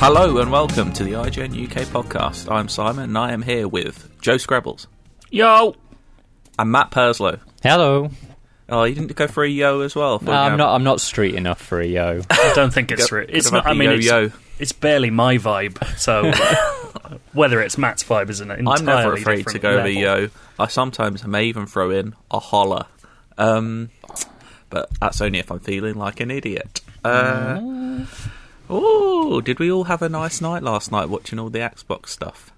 Hello and welcome to the IGN UK podcast. I'm Simon and I am here with Joe Skrebels Yo! and Matt Purslow. Hello. Oh, you didn't go for a yo as well? No, I'm not. I'm not street enough for a yo. I don't think it's re- it's not. I mean, it's, yo. it's barely my vibe. So whether it's Matt's vibe is an entirely I'm never afraid to different go level. the yo. I sometimes may even throw in a holler, um, but that's only if I'm feeling like an idiot. Uh, oh, did we all have a nice night last night watching all the Xbox stuff?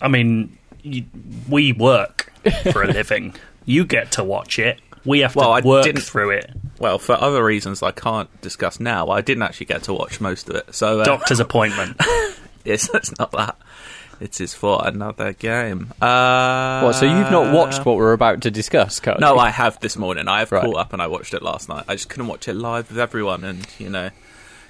I mean, you, we work for a living. You get to watch it. We have to Well, I work didn't- through it. Well, for other reasons I can't discuss now, I didn't actually get to watch most of it. So uh, Doctor's appointment. Yes, it's not that. It is for another game. Uh, What? So you've not watched what we're about to discuss, Cardy? No, I have this morning. I have Right. caught up and I watched it last night. I just couldn't watch it live with everyone and, you know,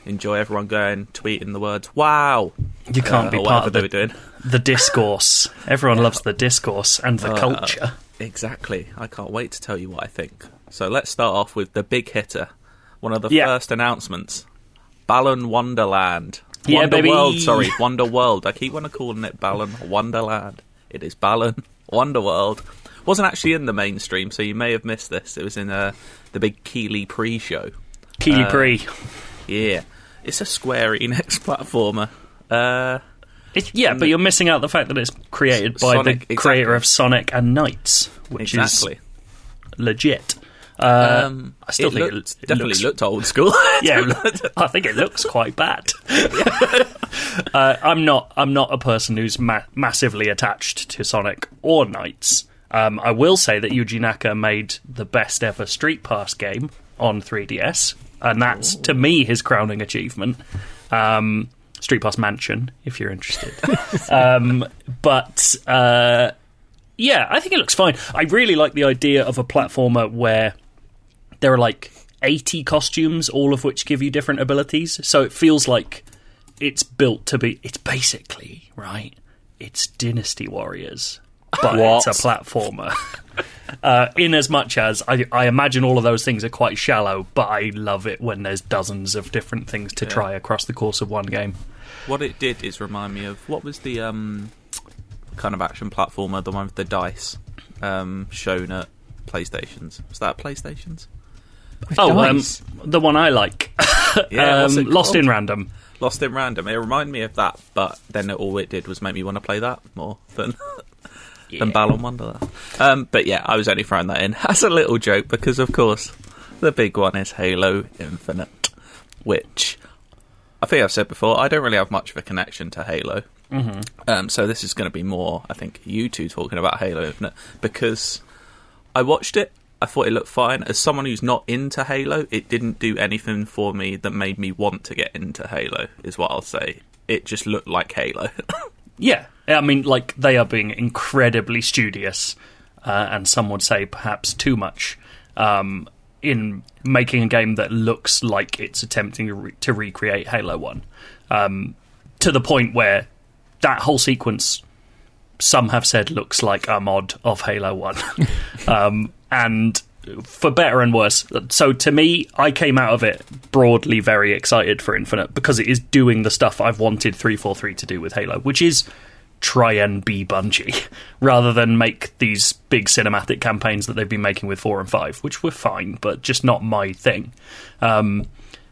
enjoy everyone going, tweeting the words, wow. You can't uh, be part of the, doing. the discourse. Everyone loves the discourse and the Uh, culture. Exactly. I can't wait to tell you what I think. So let's start off with the big hitter. One of the Yeah. first announcements. Balan Wonderland. Yeah, Wonder baby. World, sorry, Wonder World. I keep on calling it Balan Wonderland. It is Balan Wonder World. Wasn't actually in the mainstream, so you may have missed this. It was in uh, the big Keighley pre-show. Keighley uh, Pre. Yeah, it's a Square Enix platformer. Uh, It, yeah, but you're missing out the fact that it's created by Sonic, the creator exactly. of Sonic and Nights, which exactly. is legit. Uh, um, I still it think it- it definitely looks- looked old school. yeah, I think it looks quite bad. uh, I'm not. I'm not a person who's ma- massively attached to Sonic or Nights. Um, I will say that Yuji Naka made the best ever Street Pass game on 3DS, and that's to me his crowning achievement. Um, Street Pass Mansion, if you're interested. um, but uh, yeah, I think it looks fine. I really like the idea of a platformer where there are like 80 costumes, all of which give you different abilities. So it feels like it's built to be. It's basically, right? It's Dynasty Warriors, but What? it's a platformer. uh, in as much as I, I imagine all of those things are quite shallow, but I love it when there's dozens of different things to try across the course of one game. What it did is remind me of what was the um, kind of action platformer, the one with the dice um, shown at PlayStations. Was that PlayStations? Oh, um, the one I like, Yeah, um, Lost in Random. Lost in Random. It reminded me of that, but then all it did was make me want to play that more than than Balan Wonderland. Um, but yeah, I was only throwing that in as a little joke because, of course, the big one is Halo Infinite, which I think I've said before. I don't really have much of a connection to Halo. Mm-hmm. Um, so this is going to be more, I think, you two talking about Halo Infinite because I watched it. I thought it looked fine. As someone who's not into Halo, it didn't do anything for me that made me want to get into Halo. Is what I'll say. It just looked like Halo. Yeah, I mean, like they are being incredibly studious, uh, and some would say perhaps too much, um, in making a game that looks like it's attempting to, re- to recreate Halo One, um, to the point where that whole sequence, some have said, looks like a mod of Halo One, um, and for better and worse. So to me, I came out of it broadly very excited for Infinite because it is doing the stuff I've wanted 343 to do with Halo, which is try and be Bungie rather than make these big cinematic campaigns that they've been making with 4 and 5, which were fine, but just not my thing. Um,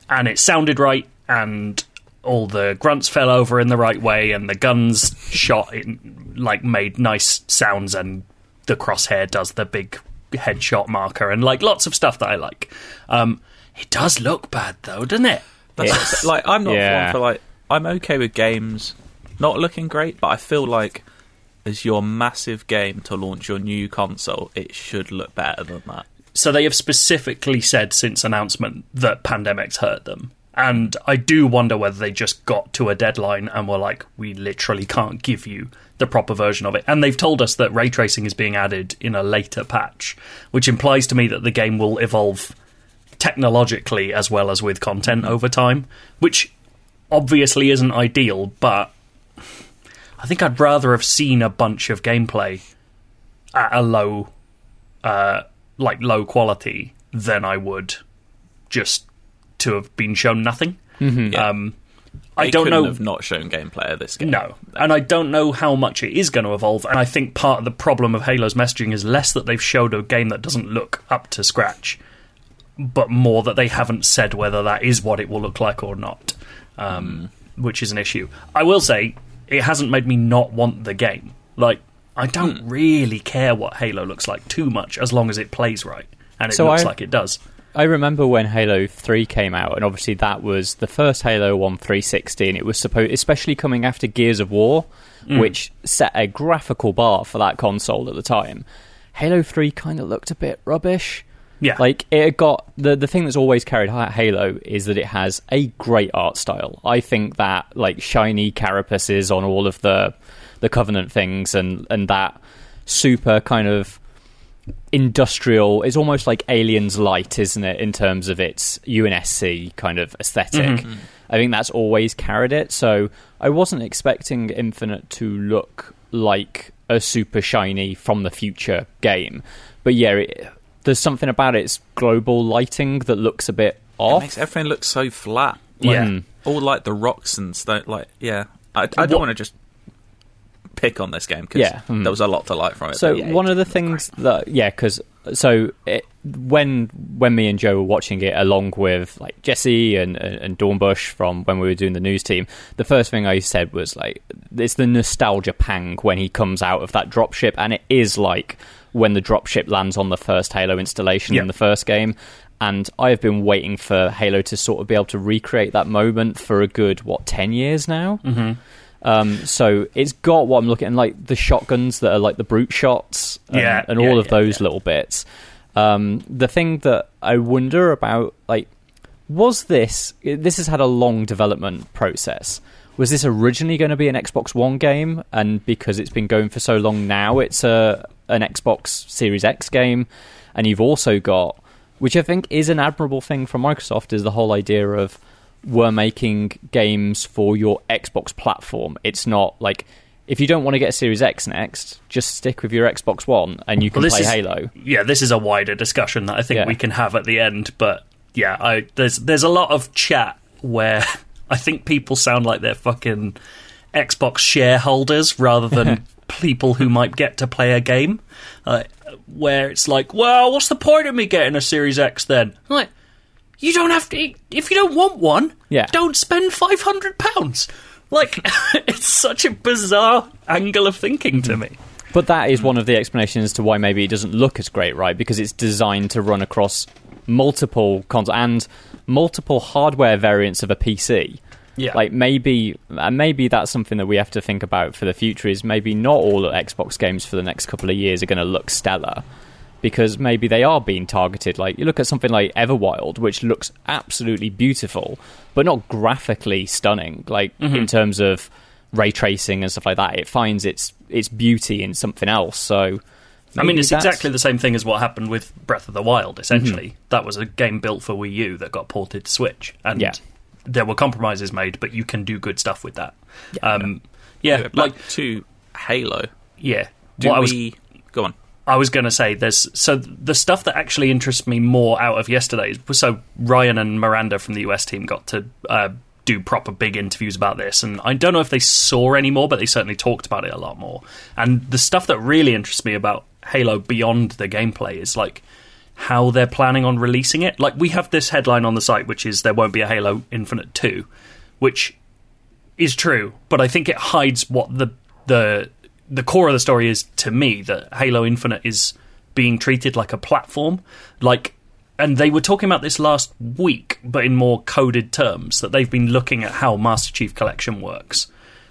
and it sounded right, and all the grunts fell over in the right way, and the guns shot in, like made nice sounds, and the crosshair does the big headshot marker, and like lots of stuff that I like. Um, it does look bad though, doesn't it? That's like I'm not Yeah. one for like I'm okay with games not looking great, but I feel like as your massive game to launch your new console, it should look better than that. So they have specifically said since announcement that pandemics hurt them. And I do wonder whether they just got to a deadline and were like, we literally can't give you the proper version of it. And they've told us that ray tracing is being added in a later patch, which implies to me that the game will evolve technologically as well as with content over time, which obviously isn't ideal, but I think I'd rather have seen a bunch of gameplay at a low uh, like low quality than I would just to have been shown nothing. Yeah. Um, I don't know. Have not shown gameplay of this game. No, and I don't know how much it is going to evolve. And I think part of the problem of Halo's messaging is less that they've showed a game that doesn't look up to scratch, but more that they haven't said whether that is what it will look like or not, um, which is an issue. I will say it hasn't made me not want the game. Like I don't Hmm. really care what Halo looks like too much as long as it plays right and it So looks I- like it does. I remember when Halo 3 came out, and obviously that was the first Halo on 360, and it was supposed, especially coming after Gears of War, Mm. which set a graphical bar for that console at the time. Halo 3 kind of looked a bit rubbish. Yeah, Like it got the the thing that's always carried Halo is that it has a great art style. I think that like shiny carapaces on all of the the Covenant things and and that super kind of industrial it's almost like aliens light isn't it in terms of its unsc kind of esthetic mm-hmm. i think that's always carried it. So i wasn't expecting infinite to look like a super shiny from the future game. But yeah it, there's something about its global lighting that looks a bit It off makes everything look so flat. Yeah. Mm. all like the rocks and stuff. Like, yeah, I, I don't want to just pick on this game because Yeah, mm. there was a lot to like from it. So yeah, one it of the things that yeah, because so it, when when me and Joe were watching it along with like Jesse and and, and Dornbush from when we were doing the news team, the first thing I said was like it's the nostalgia pang when he comes out of that dropship, and it is like when the dropship lands on the first Halo installation Yeah. in the first game. And I have been waiting for Halo to sort of be able to recreate that moment for a good what ten years now. hmm Um, so it's got what I'm looking at, like the shotguns that are like the brute shots, and, Yeah, and yeah, all of yeah, those yeah. little bits. Um, the thing that I wonder about, like, was this? This has had a long development process. Was this originally going to be an Xbox One game, and because it's been going for so long now, it's a an Xbox Series X game, and you've also got, which I think is an admirable thing from Microsoft, is the whole idea of we're making games for your Xbox platform. It's not like if you don't want to get a Series X next, just stick with your Xbox One and you can Well, play is- Halo. yeah, this is a wider discussion that I think Yeah. we can have at the end. But yeah, I, there's there's a lot of chat where I think people sound like they're fucking Xbox shareholders rather than people who might get to play a game. Uh, where it's like, well, what's the point of me getting a Series X then? I'm like, you don't have to. If you don't want one, Yeah. don't spend five hundred pounds. Like, it's such a bizarre angle of thinking to me. But that is one of the explanations to why maybe it doesn't look as great, right? Because it's designed to run across multiple consoles and multiple hardware variants of a PC. Yeah, Like maybe, and maybe that's something that we have to think about for the future. Is maybe not all Xbox games for the next couple of years are going to look stellar, because maybe they are being targeted. Like you look at something like Everwild, which looks absolutely beautiful, but not graphically stunning. Like in mm-hmm. terms of ray tracing and stuff like that, it finds its its beauty in something else. So, I mean, it's that's- exactly the same thing as what happened with Breath of the Wild. Essentially, mm-hmm. that was a game built for Wii U that got ported to Switch, and Yeah. There were compromises made, but you can do good stuff with that. Yeah, um, yeah, Back like to Halo. yeah. Do what I was we go on? I was going to say there's so the stuff that actually interests me more out of yesterday. So Ryan and Miranda from the US team got to uh, do proper big interviews about this, and I don't know if they saw any more, but they certainly talked about it a lot more. And the stuff that really interests me about Halo beyond the gameplay is like how they're planning on releasing it. Like we have this headline on the site, which is there won't be a Halo Infinite two, which is true, but I think it hides what the the the core of the story is to me that Halo Infinite is being treated like a platform, like. And they were talking about this last week, but in more coded terms, that they've been looking at how Master Chief Collection works.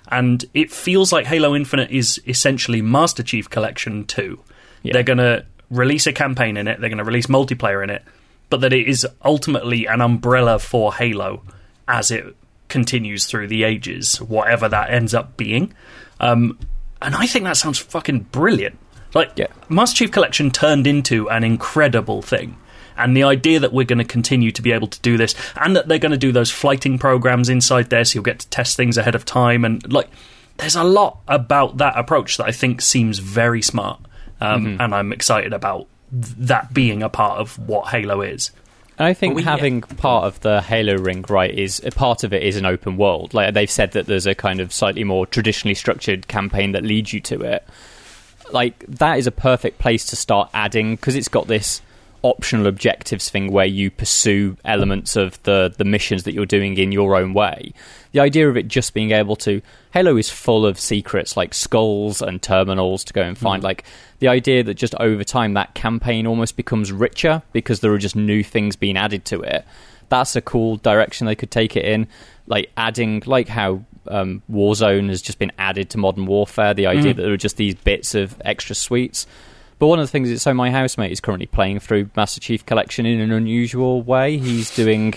And it feels like Halo Infinite is essentially Master Chief Collection 2. Yeah. They're going to release a campaign in it, they're going to release multiplayer in it, but that it is ultimately an umbrella for Halo as it continues through the ages, whatever that ends up being. Um, and I think that sounds fucking brilliant. Like, Yeah. Master Chief Collection turned into an incredible thing. And the idea that we're going to continue to be able to do this, and that they're going to do those flighting programs inside there, so you'll get to test things ahead of time, and like, there's a lot about that approach that I think seems very smart, um, and I'm excited about that being a part of what Halo is. I think we- having part of the Halo ring right is a part of it is an open world. Like they've said that there's a kind of slightly more traditionally structured campaign that leads you to it. Like that is a perfect place to start adding because it's got this optional objectives thing where you pursue elements of the the missions that you're doing in your own way. The idea of it just being able to Halo is full of secrets like skulls and terminals to go and find. Like the idea that just over time that campaign almost becomes richer because there are just new things being added to it. That's a cool direction they could take it in. Like adding, like how um, Warzone has just been added to Modern Warfare. The idea that there are just these bits of extra sweets. But one of the things is, so my housemate is currently playing through Master Chief Collection in an unusual way. He's doing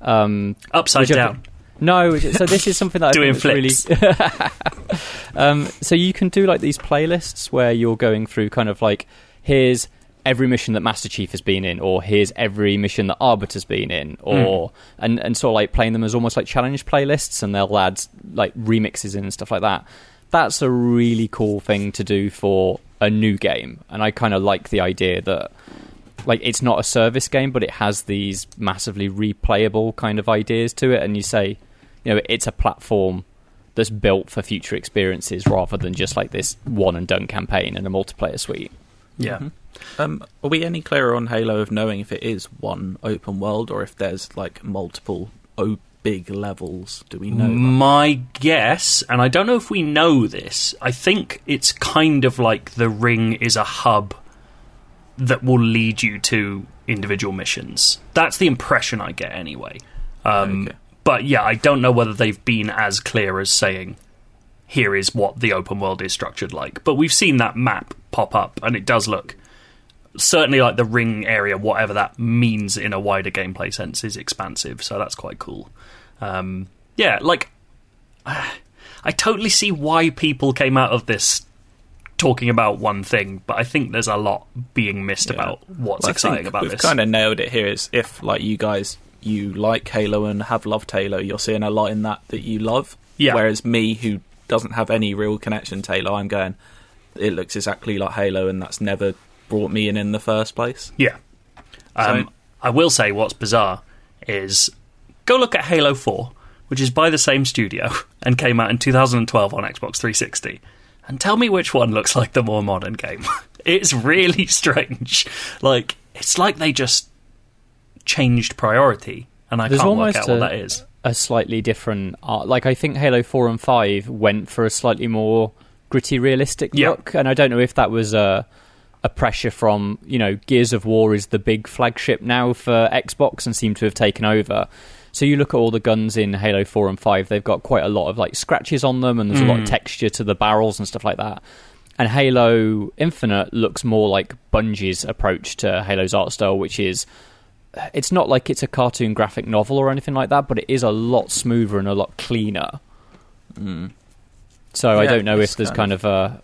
um, Upside down. No, so this is something that I Doing is really. um, so you can do like these playlists where you're going through kind of like here's every mission that Master Chief has been in, or here's every mission that Arbiter's been in, or and and sort of like playing them as almost like challenge playlists, and they'll add like remixes in and stuff like that. That's a really cool thing to do for a new game, and I kind of like the idea that like it's not a service game, but it has these massively replayable kind of ideas to it, and you say, you know, it's a platform that's built for future experiences rather than just like this one and done campaign and a multiplayer suite. Yeah. Um, are we any clearer on Halo of knowing if it is one open world or if there's like multiple o- big levels? Do we know? that? My guess, and I don't know if we know this, I think it's kind of like the ring is a hub that will lead you to individual missions. That's the impression I get anyway. Um, Okay. But yeah, I don't know whether they've been as clear as saying, here is what the open world is structured like. But we've seen that map pop up, and it does look certainly like the ring area, whatever that means in a wider gameplay sense, is expansive. So that's quite cool. Um, yeah, like I totally see why people came out of this talking about one thing, but I think there's a lot being missed Yeah. about what's Well, exciting about we've this. kind of nailed it here. Is if like you guys you like Halo and have loved Halo, you're seeing a lot in that that you love. Yeah. Whereas me, who doesn't have any real connection to Halo, I'm going. It looks exactly like Halo, and that's never brought me in in the first place. Yeah. Um, So- I will say what's bizarre is go look at Halo 4, which is by the same studio and came out in 2012 on Xbox 360, and tell me which one looks like the more modern game. it's really strange. Like, it's like they just changed priority, and I There's can't work almost out what a- that is. A slightly different art. Like I think Halo Four and Five went for a slightly more gritty, realistic Yeah. look, and I don't know if that was a a pressure from you know Gears of War is the big flagship now for Xbox and seem to have taken over. So you look at all the guns in Halo 4 and 5, they've got quite a lot of like scratches on them and there's a lot of hmm. texture to the barrels and stuff like that. And Halo Infinite looks more like Bungie's approach to Halo's art style, which is it's not like it's a cartoon graphic novel or anything like that, but it is a lot smoother and a lot cleaner. Hmm. So I don't know if there's kind kind of a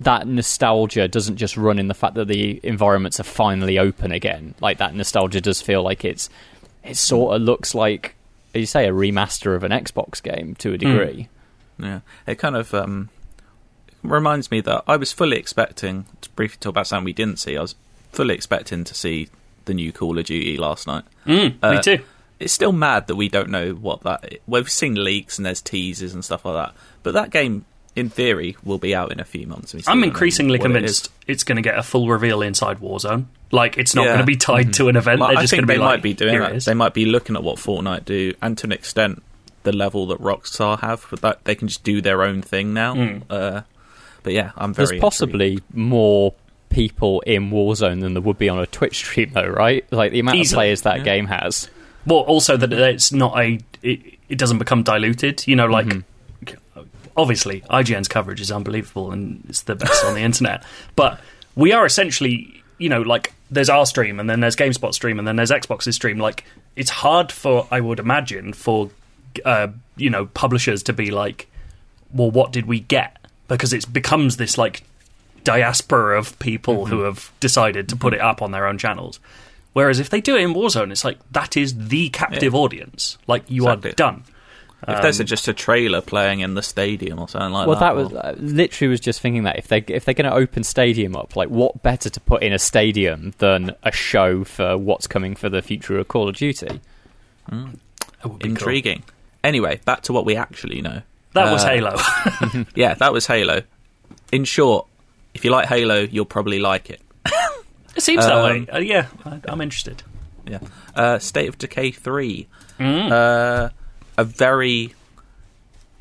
that nostalgia doesn't just run in the fact that the environments are finally open again. Like that nostalgia does feel like it's it sort of looks like as you say a remaster of an Xbox game to a degree. Yeah, it kind of um, reminds me that I was fully expecting to briefly talk about something we didn't see. I was fully expecting to see the new Call of Duty last night. Mm, me Uh, too. It's still mad that we don't know what that. We've seen leaks and there's teasers and stuff like that, but that game, in theory, will be out in a few months. I'm increasingly what it convinced it's going to get a full reveal inside Warzone. Like, it's not Yeah. going to be tied to an event. Well, They're I just think going to they be might be doing that. They might be looking at what Fortnite do, and to an extent, the level that Rockstar have. But that they can just do their own thing now. Hmm. Uh, but yeah, I'm very. There's possibly more people in Warzone than there would be on a Twitch stream, though, right? Like the amount Easily, of players that yeah. game has. Well, also that it's not a. It, it doesn't become diluted. You know, like Mm-hmm. Obviously IGN's coverage is unbelievable and it's the best on the internet. But we are essentially, you know, like there's our stream and then there's GameSpot stream and then there's Xbox's stream. Like it's hard for I would imagine for uh, you know publishers to be like, well, what did we get? Because it becomes this like diaspora of people Mm-hmm. who have decided to put it up on their own channels. Whereas if they do it in Warzone, it's like that is the captive Yeah. audience. Like you Exactly. are done. If there's a, just a trailer playing in the stadium or something like well, that. Well, that was or- uh, literally was just thinking that if they if they're going to open stadium up, like what better to put in a stadium than a show for what's coming for the future of Call of Duty? That would be cool. intriguing. Anyway, back to what we actually know. That was Uh, Halo. Yeah, that was Halo. In short, if you like Halo, you'll probably like it. it seems that um, way. Uh, yeah, I, I'm interested. Yeah. Uh, State of Decay 3. Mm. A very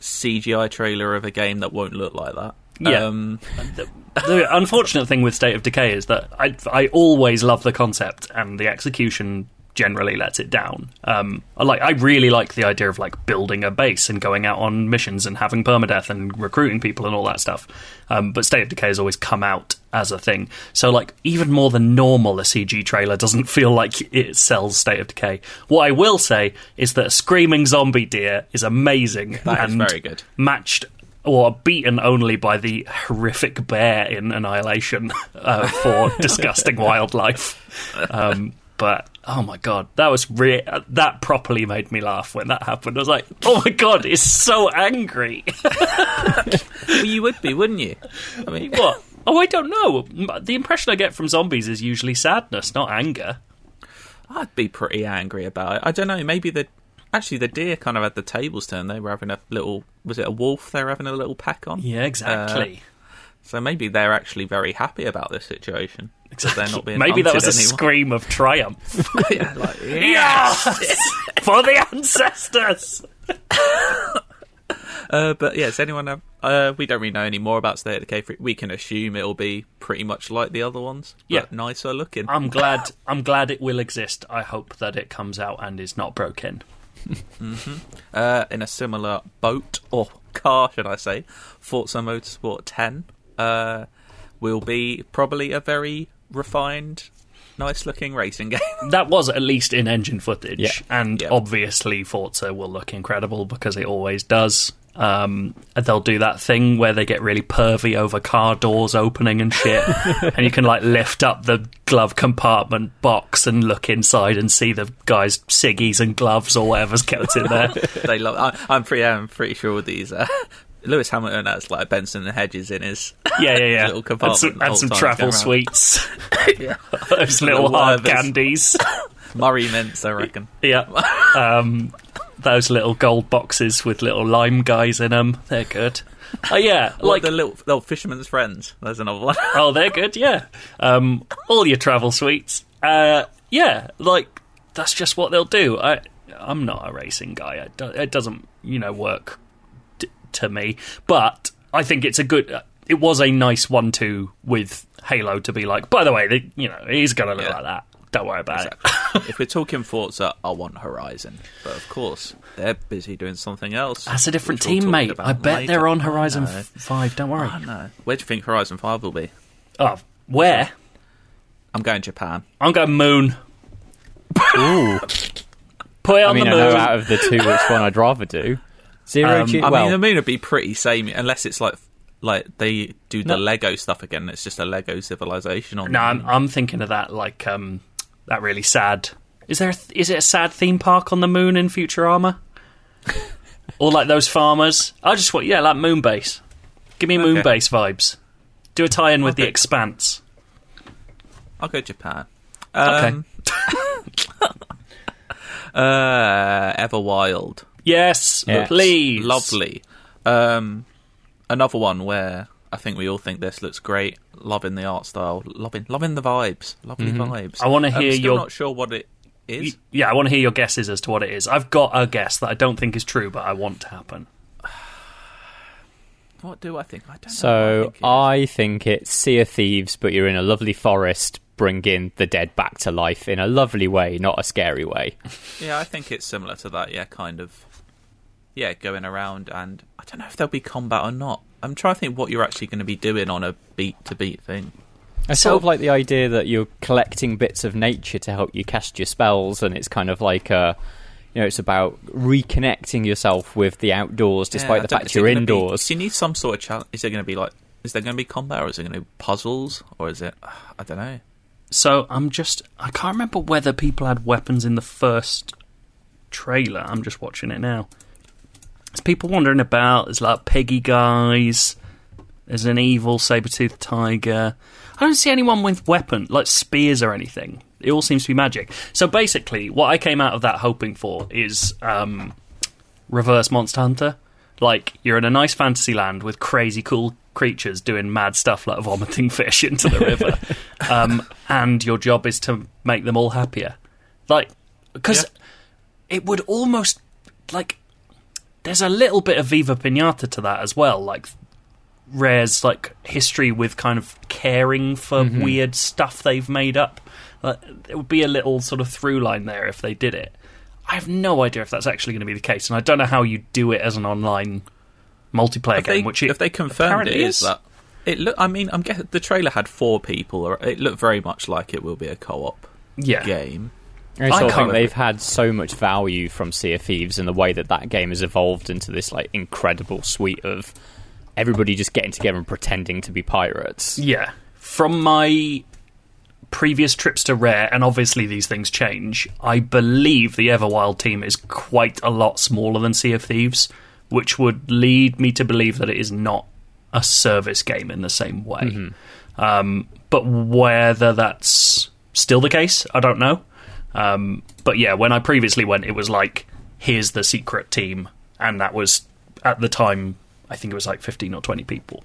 CGI trailer of a game that won't look like that. Yeah. Um, the unfortunate thing with State of Decay is that I I always love the concept and the execution generally lets it down. Um, I like I really like the idea of like building a base and going out on missions and having permadeath and recruiting people and all that stuff. Um, but State of Decay has always come out as a thing. So like even more than normal, a CG trailer doesn't feel like it sells State of Decay. What I will say is that screaming zombie deer is amazing That is and very good. matched or beaten only by the horrific bear in Annihilation uh, for disgusting wildlife. Um, but oh my god, that was re- that properly made me laugh when that happened. I was like, oh my god, it's so angry. well, you would be, wouldn't you? I mean, what? Oh, I don't know. The impression I get from zombies is usually sadness, not anger. I'd be pretty angry about it. I don't know. Maybe the actually the deer kind of had the tables turned. They were having a little. Was it a wolf? They were having a little peck on. Yeah, exactly. Uh, so maybe they're actually very happy about this situation. Because they're not being Maybe that was a anymore. scream of triumph. yeah, like, yeah. yes, for the ancestors. Uh, but yeah, does anyone have? Uh, we don't really know any more about State of Decay. 3. We can assume it'll be pretty much like the other ones. but Yeah. nicer looking. I'm glad. I'm glad it will exist. I hope that it comes out and is not broken. uh, in a similar boat or car, should I say? Forza Motorsport 10 uh, will be probably a very refined, nice-looking racing game. That was at least in engine footage, Yeah. and Yeah. obviously Forza will look incredible because it always does. Um, they'll do that thing where they get really pervy over car doors opening and shit, and you can like lift up the glove compartment box and look inside and see the guy's ciggies and gloves or whatever's kept in there. they love. I, I'm pretty. I'm pretty sure these. Uh, Lewis Hamilton has like Benson and Hedges in his. Yeah, yeah, yeah. Little and compartment some, and some travel sweets. yeah. Those little Little hard candies. Murray mints, I reckon. Yeah. Um, those little gold boxes with little lime guys in them. They're good. Oh, yeah. Like the little, little fisherman's friends. There's another one. oh, they're good, yeah. Um, all your travel sweets. Uh, yeah, like, that's just what they'll do. I, I'm not a racing guy. It, do, it doesn't, you know, work to me. But I think it's a good. uh, It was a nice one-two with Halo to be like. By the way, they, you know, he's gonna look Yeah. like that. Don't worry about it. if we're talking Forza, I want Horizon, but of course they're busy doing something else. That's a different which team, mate. I bet later. they're on Horizon know. f- Five. Don't worry. I know. Where do you think Horizon Five will be? Oh, where? I'm going Japan. I'm going Moon. Ooh. Put it I on mean, the I know out of the two, which one I'd rather do. Zero Um, G. I well, mean, the moon would be pretty samey unless it's like like they do the No. Lego stuff again. It's just a Lego civilization on. No, the I'm. I'm thinking of that like um that really sad. Is there? A th- is it a sad theme park on the moon in Futurama? or like those farmers? I just want yeah, like moon base. Give me moon Okay. base vibes. Do a tie-in with the Expanse. I'll go Japan. Okay. Um, uh, Everwild. Yes, Yes. please. Lovely. Um, another one where I think we all think this looks great. Loving the art style. Loving, loving the vibes. Lovely vibes. I wanna I'm hear still your- not sure what it is. Yeah, I want to hear your guesses as to what it is. I've got a guess that I don't think is true, but I want to happen. What do I think? I don't know. so I think it is. I think it's Sea of Thieves, but you're in a lovely forest, bringing the dead back to life in a lovely way, not a scary way. Yeah, I think it's similar to that. Yeah, kind of. Yeah, going around, and I don't know if there'll be combat or not. I'm trying to think what you're actually going to be doing on a beat to beat thing. I sort of like the idea that you're collecting bits of nature to help you cast your spells, and it's kind of like a, you know, it's about reconnecting yourself with the outdoors, Yeah, despite I the fact you're gonna be- indoors. do you need some sort of challenge? Is there going to be like? Is there going to be combat, or is there going to be puzzles, or is it? I don't know. So I'm just I can't remember whether people had weapons in the first trailer. I'm just watching it now. There's people wandering about. There's like piggy guys. There's an evil saber-toothed tiger. I don't see anyone with weapon like spears or anything. It all seems to be magic. So basically, what I came out of that hoping for is um, reverse Monster Hunter. Like you're in a nice fantasy land with crazy cool creatures doing mad stuff like vomiting fish into the river, um, and your job is to make them all happier. Like because Yeah. it would almost like there's a little bit of Viva Pinata to that as well. Like Rare's like history with kind of caring for mm-hmm. weird stuff they've made up. Like, there would be a little sort of through line there if they did it. I have no idea if that's actually going to be the case, and I don't know how you do it as an online multiplayer If game. they, which it if they confirmed it is, is that it look. I mean, I'm guessing the trailer had four people. Or it looked very much like it will be a co-op yeah, game. I I sort of can't- think they've had so much value from Sea of Thieves and the way that that game has evolved into this like incredible suite of everybody just getting together and pretending to be pirates. Yeah. From my previous trips to Rare, and obviously these things change, I believe the Everwild team is quite a lot smaller than Sea of Thieves, which would lead me to believe that it is not a service game in the same way. Um, but whether that's still the case, I don't know. Um, but yeah, when I previously went, it was like, here's the secret team, and that was at the time, I think it was like 15 or 20 people.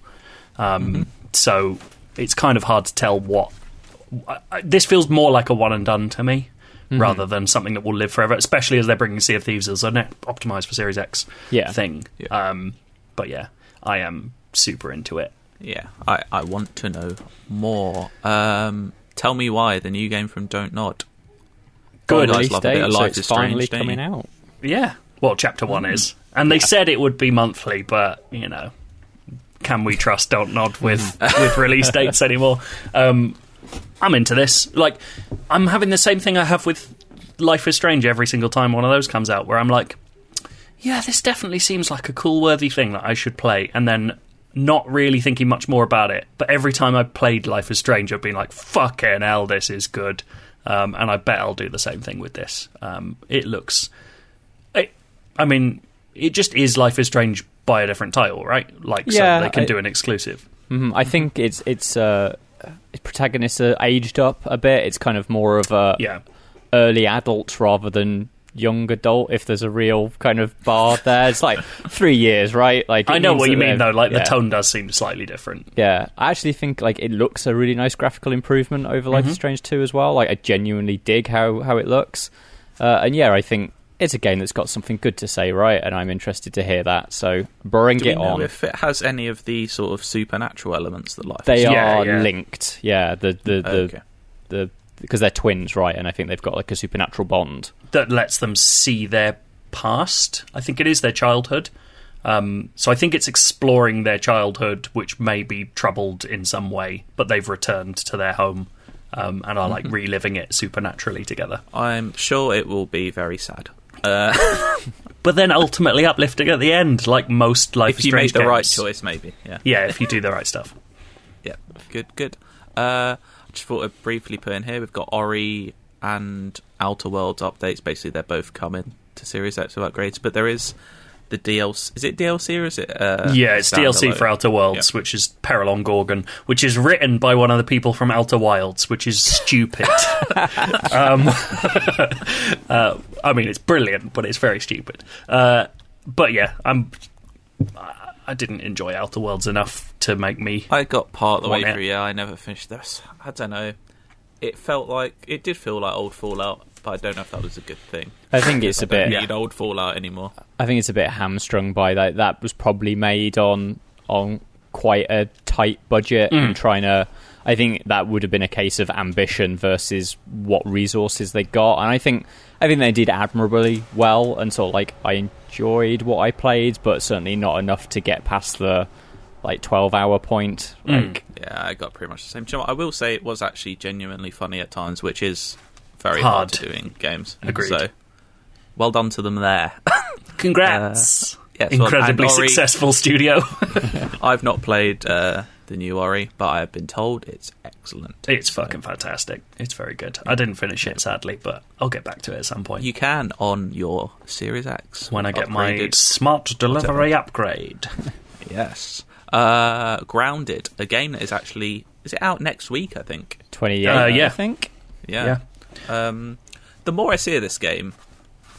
Um, So it's kind of hard to tell what. This feels more like a one and done to me. Rather than something that will live forever, especially as they're bringing Sea of Thieves as an optimized for Series X Yeah. thing. Yeah. Um, but yeah, I am super into it. Yeah, I, I want to know more. Um, tell me why the new game from Don't Nod. Good. Guys Release love a bit date, of so Life it's is Strange, finally coming you? out. Yeah. Well, chapter one is. And they said it would be monthly, but, you know, can we trust Don't Nod with, with release dates anymore? Um, I'm into this. Like, I'm having the same thing I have with Life is Strange every single time one of those comes out, where I'm like, yeah, this definitely seems like a cool, worthy thing that I should play. And then not really thinking much more about it. But every time I played Life is Strange, I've been like, fucking hell, this is good. Um, and I bet I'll do the same thing with this. Um, it looks. I, I mean, it just is Life is Strange by a different title, right? Like, Yeah, so they can I- do an exclusive. hmm I think it's it's uh, protagonists are aged up a bit. It's kind of more of a Yeah. early adult rather than young adult. If there's a real kind of bar there, it's like three years, right? Like I know what you mean, though. Like, yeah. the tone does seem slightly different. Yeah, I actually think like it looks a really nice graphical improvement over Life Mm-hmm. is Strange 2 as well. Like I genuinely dig how how it looks, uh, and yeah, I think it's a game that's got something good to say, right? And I'm interested to hear that. So bring Do we it know on. if it has any of the sort of supernatural elements that Life They is Yeah, are yeah. linked, yeah. The the the Okay. the because they're twins, right? And I think they've got like a supernatural bond. that lets them see their past. I think it is their childhood. Um, so I think it's exploring their childhood, which may be troubled in some way, but they've returned to their home um, and are like reliving it supernaturally together. I'm sure it will be very sad. But then ultimately uplifting at the end, like most Life if is you Strange make the right choice, maybe. Yeah. Yeah, if you do the right stuff. Yeah. Good. Good. Uh, just thought I'd briefly put in here. We've got Ori and Outer Worlds updates. Basically, they're both coming to Series X with upgrades, but there is the DLC. Is it DLC or is it? Uh, yeah, it's DLC standalone? for Outer Worlds, which is Peril on Gorgon, which is written by one of the people from Outer Wilds, which is stupid. um, uh, I mean, it's brilliant, but it's very stupid. Uh, but yeah, I'm. I- I didn't enjoy Outer Worlds enough to make me. I got part of the Want way it. through. Yeah, I never finished this. I don't know. It felt like it did feel like old Fallout, but I don't know if that was a good thing. I think it's a I don't bit. need old Fallout anymore. I think it's a bit hamstrung by that. That was probably made on on quite a tight budget Mm. and trying to. I think that would have been a case of ambition versus what resources they got, and I think I think they did admirably well, and sort of like I enjoyed what I played, but certainly not enough to get past the like twelve hour point. Mm. Like Yeah, I got pretty much the same. Do you know? I will say it was actually genuinely funny at times, which is very hard, Hard. to do in games. Agreed. So, well done to them there. Congrats! yeah, so- Incredibly and Ori- successful studio. I've not played uh, the the new Ori, but I have been told it's excellent. It's fucking fantastic. It's very good. I didn't finish it sadly, but I'll get back to it at some point. You can on your Series X when I get my smart delivery upgrade. yes. Uh, Grounded, a game that is actually is it out next week? I think. Twenty eight. Uh, yeah. I think. Yeah. Um, the more I see of this game,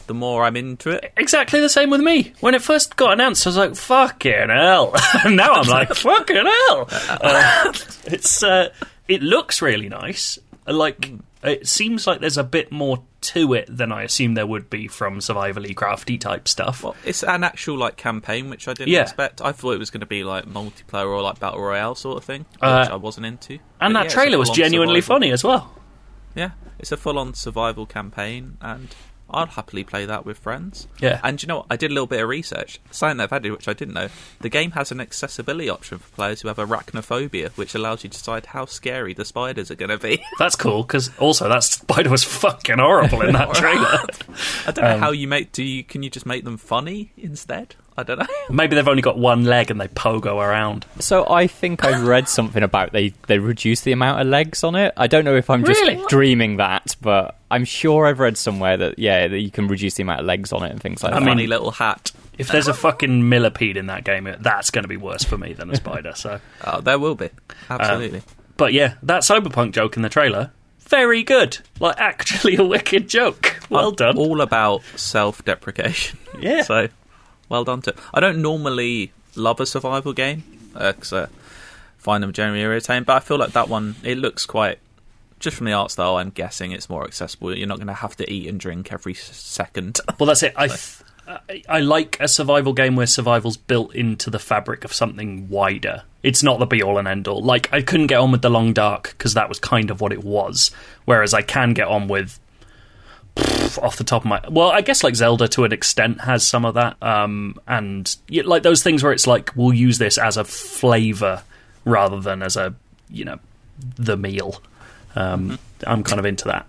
the more I'm into it. Exactly the same with me. When it first got announced, I was like, "Fucking hell!" now I'm like, "Fucking hell!" Uh, it's uh, it looks really nice. Like it seems like there's a bit more to it than I assumed there would be from survivally crafty type stuff. Well, it's an actual like campaign, which I didn't Yeah. expect. I thought it was going to be like multiplayer or like battle royale sort of thing, which Uh, I wasn't into. and But that yeah, trailer was genuinely survival. funny as well. Yeah, it's a full-on survival campaign, and I'd happily play that with friends. Yeah. And you know what? I did a little bit of research. Something that I've added, which I didn't know. The game has an accessibility option for players who have arachnophobia, which allows you to decide how scary the spiders are going to be. That's cool because also that spider was fucking horrible in that trailer. I don't know Um, how you make. Do you? Can you just make them funny instead? I don't know. Maybe they've only got one leg and they pogo around. So I think I've read something about they they reduce the amount of legs on it. I don't know if I'm just Really? dreaming that, but I'm sure I've read somewhere that yeah that you can reduce the amount of legs on it and things like I that. mean- funny little hat. If there's a fucking millipede in that game, that's going to be worse for me than a spider. So, Oh, there will be absolutely. Um, but yeah, that cyberpunk joke in the trailer, very good. Like actually a wicked joke. Well I'm done. All about self-deprecation. Yeah. So, well done to. I don't normally love a survival game uh, because I uh, find them generally irritating, but I feel like that one it looks quite. Just from the art style, I'm guessing it's more accessible. You're not going to have to eat and drink every second. Well, that's it. I, th- I I like a survival game where survival's built into the fabric of something wider. It's not the be all and end all. Like I couldn't get on with the Long Dark because that was kind of what it was. Whereas I can get on with. Pff, Off the top of my, well, I guess like Zelda to an extent has some of that, um, and like those things where it's like we'll use this as a flavor rather than as a, you know, the meal. Um, I'm kind of into that.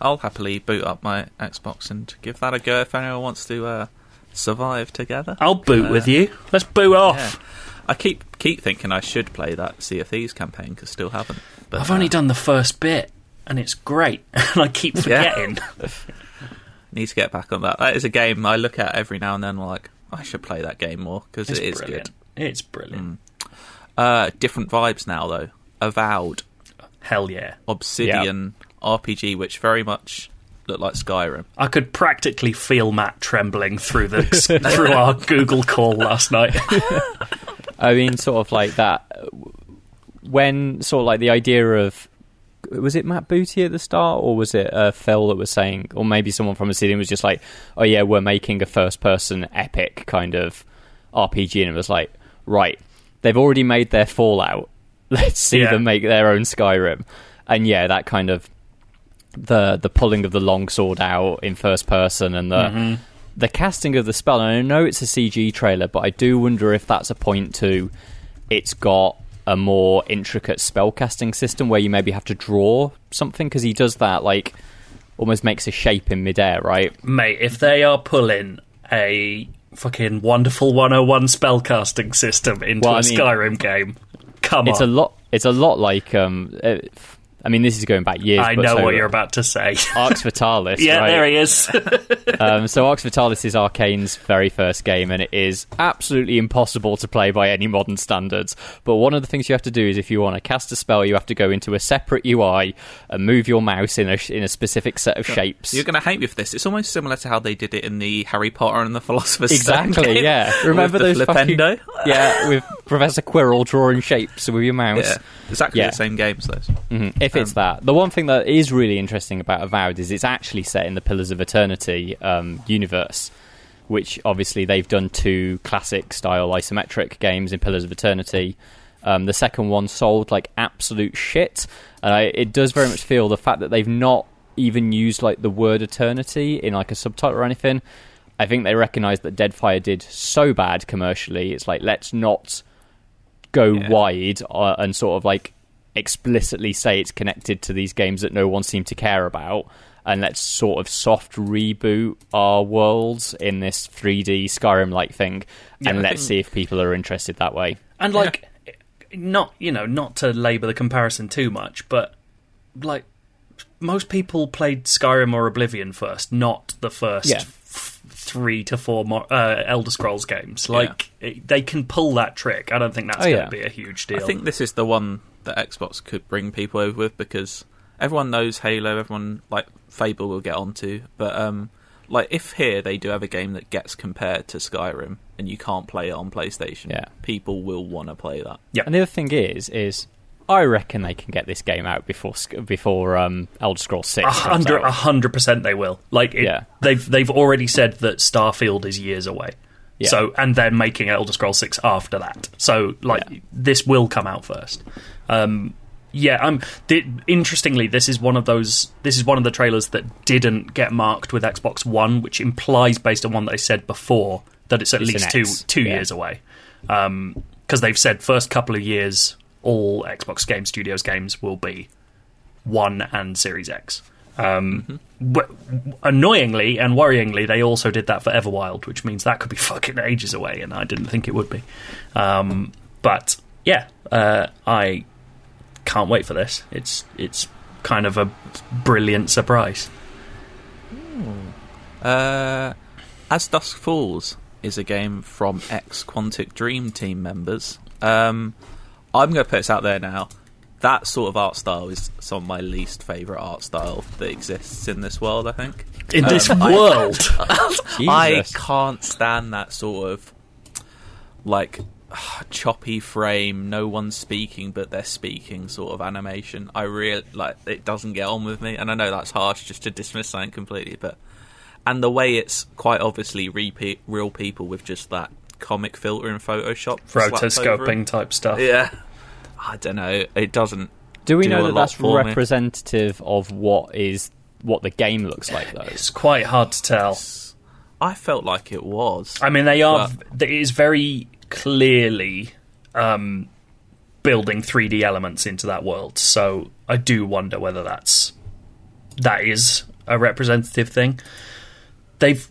I'll happily boot up my Xbox and give that a go if anyone wants to uh, survive together. I'll boot with you. Let's boot off. Yeah. I keep keep thinking I should play that Sea of Thieves campaign because still haven't. But I've only uh, done the first bit, and it's great, and I keep forgetting. need to get back on that. That is a game I look at every now and then. Like I should play that game more because It's brilliant. good. It's brilliant. Uh, different vibes now though. Avowed, Hell yeah! Obsidian RPG, which very much looked like Skyrim. I could practically feel Matt trembling through the through our Google call last night. I mean, sort of like that. When sort of like the idea of was it Matt Booty at the start, or was it uh, Phil that was saying, or maybe someone from Obsidian was just like, "Oh yeah, we're making a first-person epic kind of RPG," and it was like, right, they've already made their Fallout. Let's see Yeah. them make their own Skyrim, and yeah, that kind of the the pulling of the long sword out in first person and the Mm-hmm. the casting of the spell. And I know it's a CG trailer, but I do wonder if that's a point to it's got a more intricate spellcasting system where you maybe have to draw something because he does that like almost makes a shape in midair, right? Mate, if they are pulling a fucking wonderful 101 spellcasting system into Well, a I mean- Skyrim game, come It's a on. lot. It's a lot like um. I mean, this is going back years. I but know so- what you're about to say. Arx Fatalis. yeah, right? there he is. Um, so Arx Fatalis is Arkane's very first game, and it is absolutely impossible to play by any modern standards. But one of the things you have to do is, if you want to cast a spell, you have to go into a separate UI and move your mouse in a in a specific set of shapes. You're going to hate me for this. It's almost similar to how they did it in the Harry Potter and the Philosopher's Stone Exactly. game Yeah. with Remember the those fucking- yeah, with Professor Quirrell drawing shapes with your mouse. Yeah, exactly Yeah. the same games. Those. Mhm, If it's that, the one thing that is really interesting about Avowed is it's actually set in the Pillars of Eternity um, universe, which obviously they've done two classic style isometric games in Pillars of Eternity. Um, the second one sold like absolute shit, and I, it does very much feel the fact that they've not even used like the word eternity in like a subtitle or anything. I think they recognise that Deadfire did so bad commercially. It's like let's not go Yeah. wide uh, and sort of like explicitly say it's connected to these games that no one seemed to care about and let's sort of soft reboot our worlds in this 3D Skyrim like thing and I let's think- see if people are interested that way. And like, not you know not to labour the comparison too much, but like most people played Skyrim or Oblivion first, not the first Yeah. f- three to four more, uh, Elder Scrolls games. Like it, they can pull that trick. I don't think that's Oh, going yeah. to be a huge deal. I think this is the one that Xbox could bring people over with because everyone knows Halo, everyone like Fable will get onto, but um, like if here they do have a game that gets compared to Skyrim and you can't play it on PlayStation, Yeah. people will want to play that. Yeah. And the other thing is, is I reckon they can get this game out before before um, Elder Scrolls Six. A hundred, a hundred percent, they will. Like, it, Yeah. they've they've already said that Starfield is years away. Yeah. So, and they're making Elder Scrolls Six after that. So, like, Yeah. this will come out first. Um, yeah, I'm. Th- interestingly, this is one of those. This is one of the trailers that didn't get marked with Xbox One, which implies, based on one that they said before, that it's at It's least two two yeah. years away. Because they've said first couple of years, all Xbox Game Studios games will be One and Series X. Um, w- annoyingly and worryingly, they also did that for Everwild, which means that could be fucking ages away, and I didn't think it would be. Um, but yeah, uh, I can't wait for this. It's it's kind of a brilliant surprise. Uh, As Dusk Falls is a game from ex Quantic Dream team members. Um, I'm going to put this out there now. That sort of art style is some of my least favourite art style that exists in this world, I think. In this Um, I- world, I Jesus. can't stand that sort of like choppy frame, no one's speaking but they're speaking sort of animation. I really like it doesn't get on with me, and I know that's harsh just to dismiss something completely, but and the way it's quite obviously repeat real people with just that comic filter in Photoshop slapped rotoscoping type stuff. Yeah, I don't know. It doesn't. Do we do know a that that's for me. representative of what is what the game looks like, though? It's quite hard to tell. I felt like it was. I mean, they are. But- It is very clearly um, building 3D elements into that world. So I do wonder whether that's that is a representative thing. They've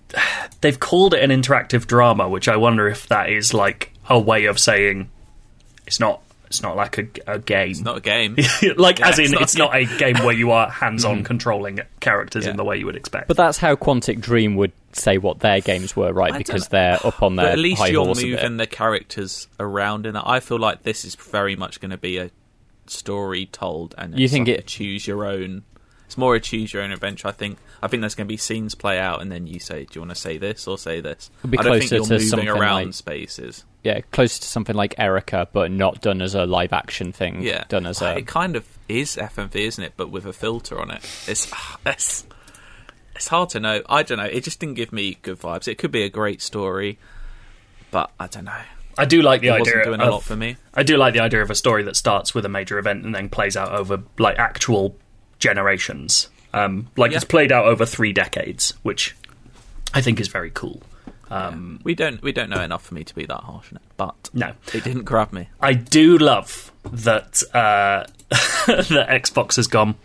they've called it an interactive drama, which I wonder if that is like a way of saying it's not it's not like a, a game. It's not a game. like Yeah, as in it's not it's a not a game where you are hands-on mm-hmm. controlling characters in the way you would expect. But that's how Quantic Dream would say what their games were, right? I Because they're up on their But at least high you're horse moving the characters around in that. I feel like this is very much going to be a story told, and You it's think like it- a choose your own. It's more a choose your own adventure. I think. I think there's going to be scenes play out, and then you say, "Do you want to say this or say this?" It'll be I don't think you're to moving around like- spaces. Yeah, close to something like Erica, but not done as a live action thing. Yeah, done as a it kind of is FMV, isn't it? But with a filter on it. It's it's it's hard to know. I don't know. It just didn't give me good vibes. It could be a great story, but I don't know. I do like the It idea wasn't doing a lot for me. I do like the idea of a story that starts with a major event and then plays out over like actual generations. Um, like Yeah. it's played out over three decades, which I think is very cool. Um, We don't we don't know enough for me to be that harsh on it, but No. it didn't grab me. I do love that uh, that Xbox has gone.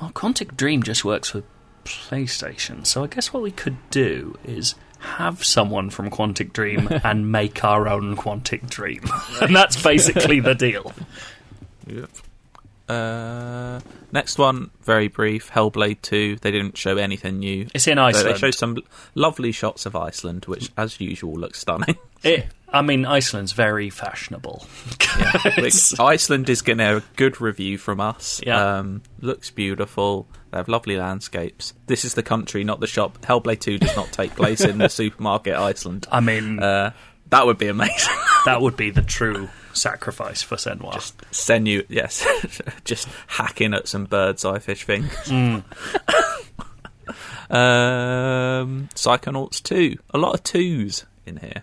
Well, Quantic Dream just works with PlayStation, so I guess what we could do is have someone from Quantic Dream and make our own Quantic Dream, and that's basically the deal. Uh, next one, very brief. Hellblade Two. They didn't show anything new. It's in Iceland. They showed some lovely shots of Iceland, which, as usual, looks stunning. It, I mean, Iceland's very fashionable. Which Iceland is getting a good review from us. Yeah. Um, looks beautiful. They have lovely landscapes. This is the country, not the shop. Hellblade 2 does not take place in the supermarket Iceland. I mean, Uh, that would be amazing. that would be the true sacrifice for Senua. Send you, yes, just hacking at some bird's eye fish things. Mm. um, Psychonauts 2. A lot of twos in here.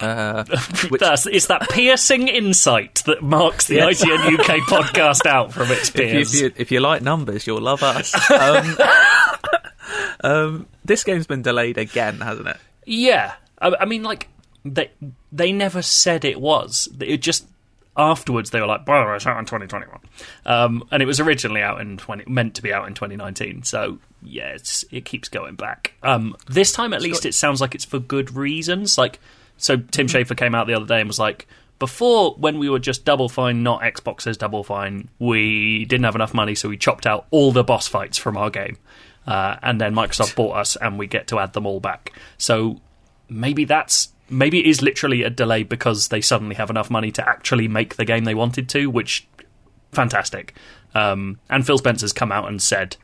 Uh, which- That's, it's that piercing insight that marks the. IGN UK podcast out from its if, you, peers. if, you, if you like numbers, you'll love us. Um, um, this game's been delayed again, hasn't it? Yeah, I, I mean, like they they never said it was. It just afterwards they were like, by the way, it's out in 2021," um, and it was originally out in 20, meant to be out in 2019. So yeah, it keeps going back. Um, this time, at least, it sounds like it's for good reasons. Like, so Tim Schafer came out the other day and was like, before when we were just Double Fine, not Xbox says Double Fine, we didn't have enough money, so we chopped out all the boss fights from our game. Uh, and then Microsoft bought us, and we get to add them all back. So maybe that's maybe it is literally a delay because they suddenly have enough money to actually make the game they wanted to, which fantastic. Um, and Phil Spencer's come out and said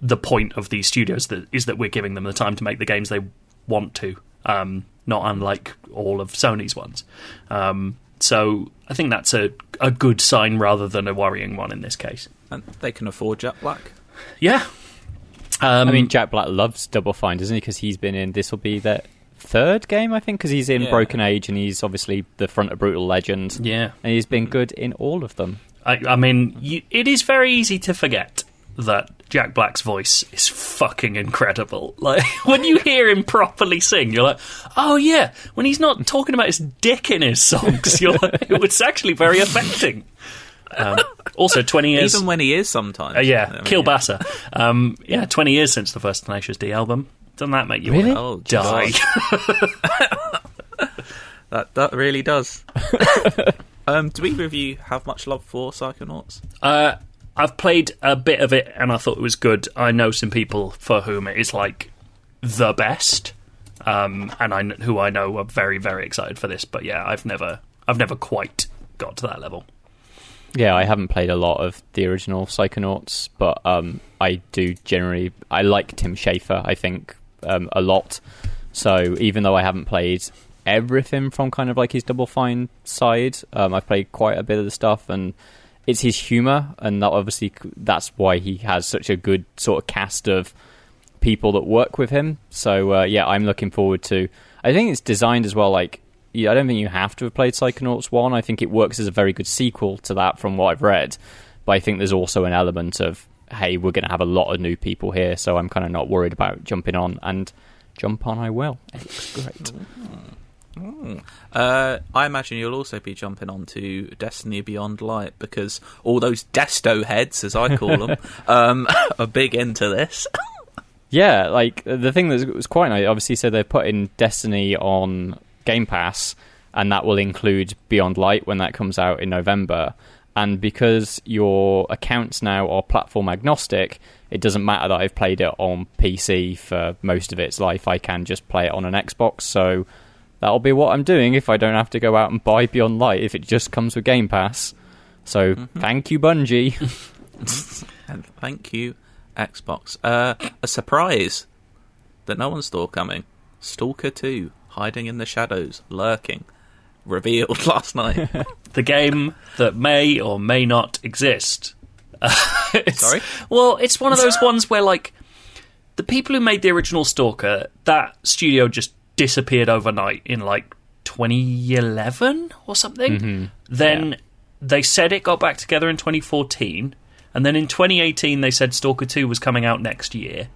the point of these studios that is that we're giving them the time to make the games they want to, um, not unlike all of Sony's ones. Um, so I think that's a a good sign rather than a worrying one in this case. And they can afford Jack Black. Yeah. Um, I mean, Jack Black loves Double Fine, doesn't he? Because he's been in. This will be their third game, I think, because he's in Yeah. Broken Age and he's obviously the front of Brutal Legend. yeah. and he's been good in all of them. I, I mean, you, it is very easy to forget that Jack Black's voice is fucking incredible. Like when you hear him properly sing, you're like, "Oh yeah." When he's not talking about his dick in his songs, you're like, it's actually very affecting. Um, also, twenty years. Even when he is sometimes. uh, yeah, I mean, Kill Bassa. Um, yeah, twenty years since the first Tenacious D album. Doesn't that make you Really? want Oh, to die? That that really does. um, do either of you have much love for Psychonauts? Uh, I've played a bit of it and I thought it was good. I know some people for whom it is like the best, um, and I who I know are very very excited for this. But yeah, I've never I've never quite got to that level. Yeah, I haven't played a lot of the original Psychonauts, but um, I do generally. I like Tim Schafer, I think, um, a lot. So even though I haven't played everything from kind of like his Double Fine side, um, I've played quite a bit of the stuff, and it's his humor, and that obviously that's why he has such a good sort of cast of people that work with him. So uh, yeah, I'm looking forward to. I think it's designed as well. Like, I don't think you have to have played Psychonauts one. I think it works as a very good sequel to that, from what I've read. But I think there's also an element of hey, we're going to have a lot of new people here, so I'm kind of not worried about jumping on and jump on. I will. It looks great. Uh, I imagine you'll also be jumping on to Destiny Beyond Light because all those Desto heads, as I call them, um, are big into this. Yeah, like the thing that was quite nice. Obviously, so they're putting Destiny on Game Pass, and that will include Beyond Light when that comes out in November. And because your accounts now are platform agnostic, it doesn't matter that I've played it on PC for most of its life. I can just play it on an Xbox. So that'll be what I'm doing if I don't have to go out and buy Beyond Light if it just comes with Game Pass. So thank you, Bungie. And thank you, Xbox. Uh, a surprise that no one saw coming. Stalker 2, hiding in the shadows, lurking. Revealed last night. The game that may or may not exist. Sorry? Well, it's one of those ones where like the people who made the original Stalker, that studio just disappeared overnight in like 2011 or something. Then they said it got back together in 2014, and then in 2018 they said Stalker 2 was coming out next year.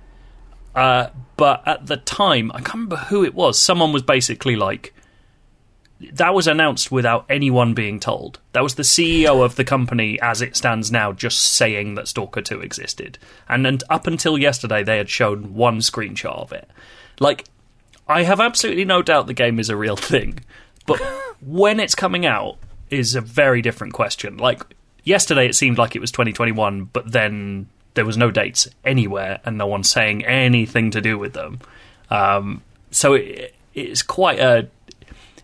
Uh, but at the time, I can't remember who it was. Someone was basically like, that was announced without anyone being told. That was the CEO of the company as it stands now just saying that Stalker 2 existed. And, and up until yesterday, they had shown one screenshot of it. Like, I have absolutely no doubt the game is a real thing, but when it's coming out is a very different question. Like, yesterday it seemed like it was 2021, but then there was no dates anywhere and no one saying anything to do with them. Um, so it, it's quite a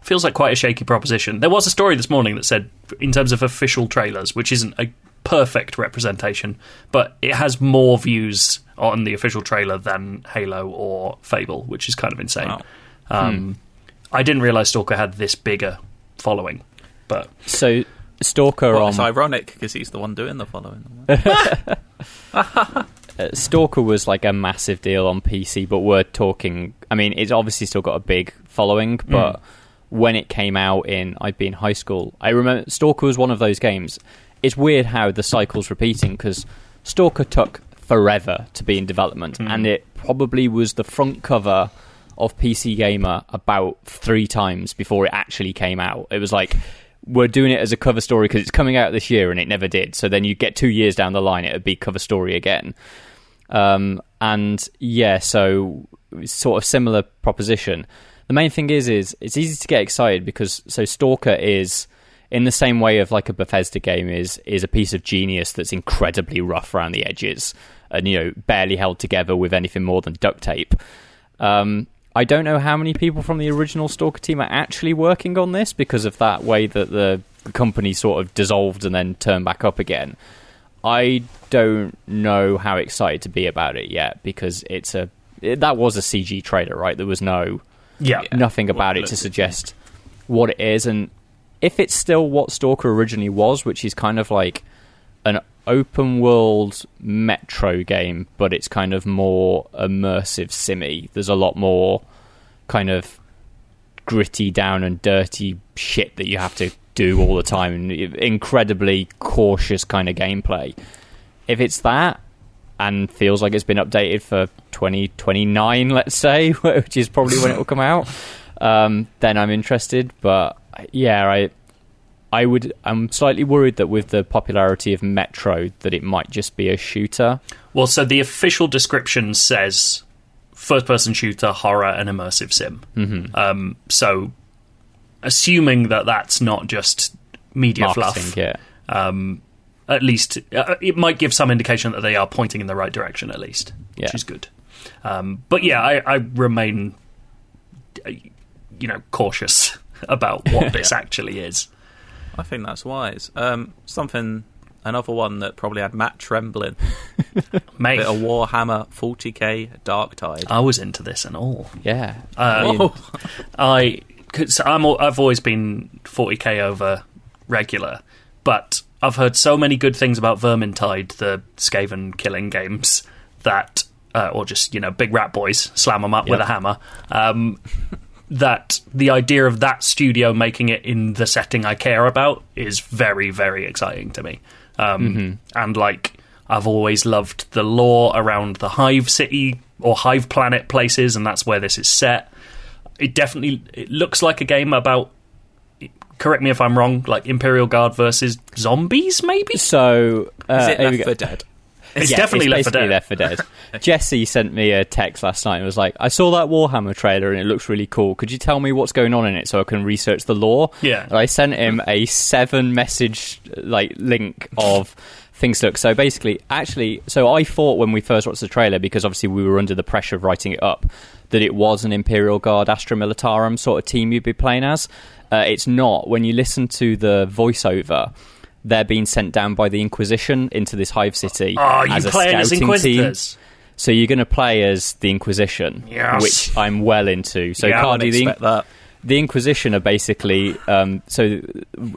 feels like quite a shaky proposition. There was a story this morning that said, in terms of official trailers, which isn't a perfect representation, but it has more views on the official trailer than Halo or Fable, which is kind of insane. Wow. Um, I didn't realize Stalker had this bigger following, but so Stalker Well, on it's ironic because he's the one doing the following. uh, Stalker was like a massive deal on PC, but we're talking. I mean, it's obviously still got a big following, but when it came out in, I'd be in high school. I remember Stalker was one of those games. It's weird how the cycle's repeating because Stalker took forever to be in development, and it probably was the front cover of PC Gamer about three times before it actually came out. It was like we're doing it as a cover story because it's coming out this year, and it never did. So then you get two years down the line, it would be cover story again. Um, and yeah, so sort of similar proposition. The main thing is, is it's easy to get excited because so Stalker is in the same way of like a Bethesda game is is a piece of genius that's incredibly rough around the edges and you know barely held together with anything more than duct tape. Um, I don't know how many people from the original Stalker team are actually working on this because of that way that the company sort of dissolved and then turned back up again. I don't know how excited to be about it yet because it's a it, that was a CG trailer, right? There was no Yeah. nothing about it to suggest what it is and if it's still what Stalker originally was, which is kind of like an open world metro game, but it's kind of more immersive simmy. There's a lot more kind of gritty down and dirty shit that you have to do all the time and incredibly cautious kind of gameplay. If it's that and feels like it's been updated for 2029, let's say, which is probably when it will come out, um, then I'm interested. But yeah, I I would. I'm slightly worried that with the popularity of Metro, that it might just be a shooter. Well, so the official description says first person shooter, horror, and immersive sim. Mm-hmm. Um, so, assuming that that's not just media Marketing, fluff, yeah. um, at least uh, it might give some indication that they are pointing in the right direction, at least, Yeah. which is good. Um, but yeah, I, I remain, uh, you know, cautious about what this actually is. I think that's wise. Um, something, another one that probably had Matt trembling. Mate, Bit of Warhammer 40k Dark Tide. I was into this and all. Yeah. Um, I. Cause I'm, I've always been 40k over regular, but I've heard so many good things about Vermintide, the Skaven killing games, that, uh, or just you know, big rat boys, slam them up with a hammer. Um, that the idea of that studio making it in the setting I care about is very, very exciting to me. Um, And like, I've always loved the lore around the Hive City or Hive Planet places, and that's where this is set. It definitely it looks like a game about. Correct me if I'm wrong. Like Imperial Guard versus zombies, maybe. So uh, Is it Left go. 4 Dead? It's Yeah, definitely it's Left 4 Dead. Left 4 Dead. Jesse sent me a text last night and was like, "I saw that Warhammer trailer and it looks really cool. Could you tell me what's going on in it so I can research the lore?" Yeah. And I sent him a seven message like link of things to look. So basically, actually, so I thought when we first watched the trailer because obviously we were under the pressure of writing it up that it was an Imperial Guard Astra Militarum sort of team you'd be playing as. Uh, it's not. When you listen to the voiceover. They're being sent down by the Inquisition into this hive city Oh, you as a playing as team. Inquisitors? So you're going to play as the Inquisition, Yes. which I'm well into. So Yeah, Cardy, the, that. the Inquisition are basically um, so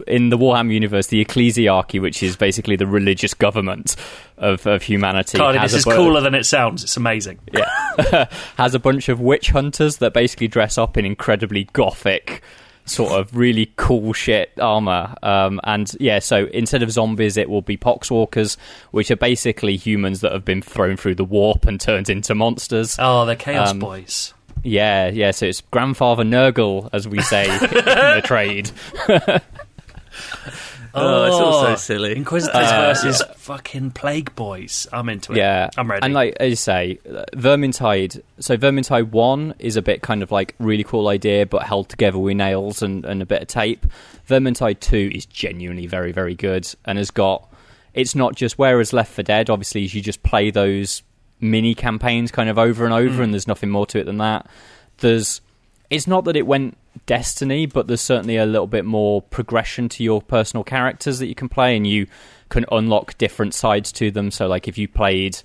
in the Warhammer universe, the Ecclesiarchy, which is basically the religious government of, of humanity, Cardy, this is bu- cooler than it sounds. It's amazing. Yeah, has a bunch of witch hunters that basically dress up in incredibly gothic sort of really cool shit armor. Um, and yeah so instead of zombies it will be poxwalkers which are basically humans that have been thrown through the warp and turned into monsters. Oh, they're Chaos Um, Boys. yeah yeah so it's grandfather nurgle as we say in the trade Oh, it's all so silly. Inquisitors versus fucking Plague Boys. I'm into it. Yeah, I'm ready. And like as you say, uh, Vermintide. So Vermintide One is a bit kind of like really cool idea, but held together with nails and, and a bit of tape. Vermintide Two is genuinely very very good and has got. It's not just whereas Left 4 Dead, obviously, you just play those mini campaigns kind of over and over, and there's nothing more to it than that. There's. It's not that it went Destiny, but there's certainly a little bit more progression to your personal characters that you can play, and you can unlock different sides to them. So, like if you played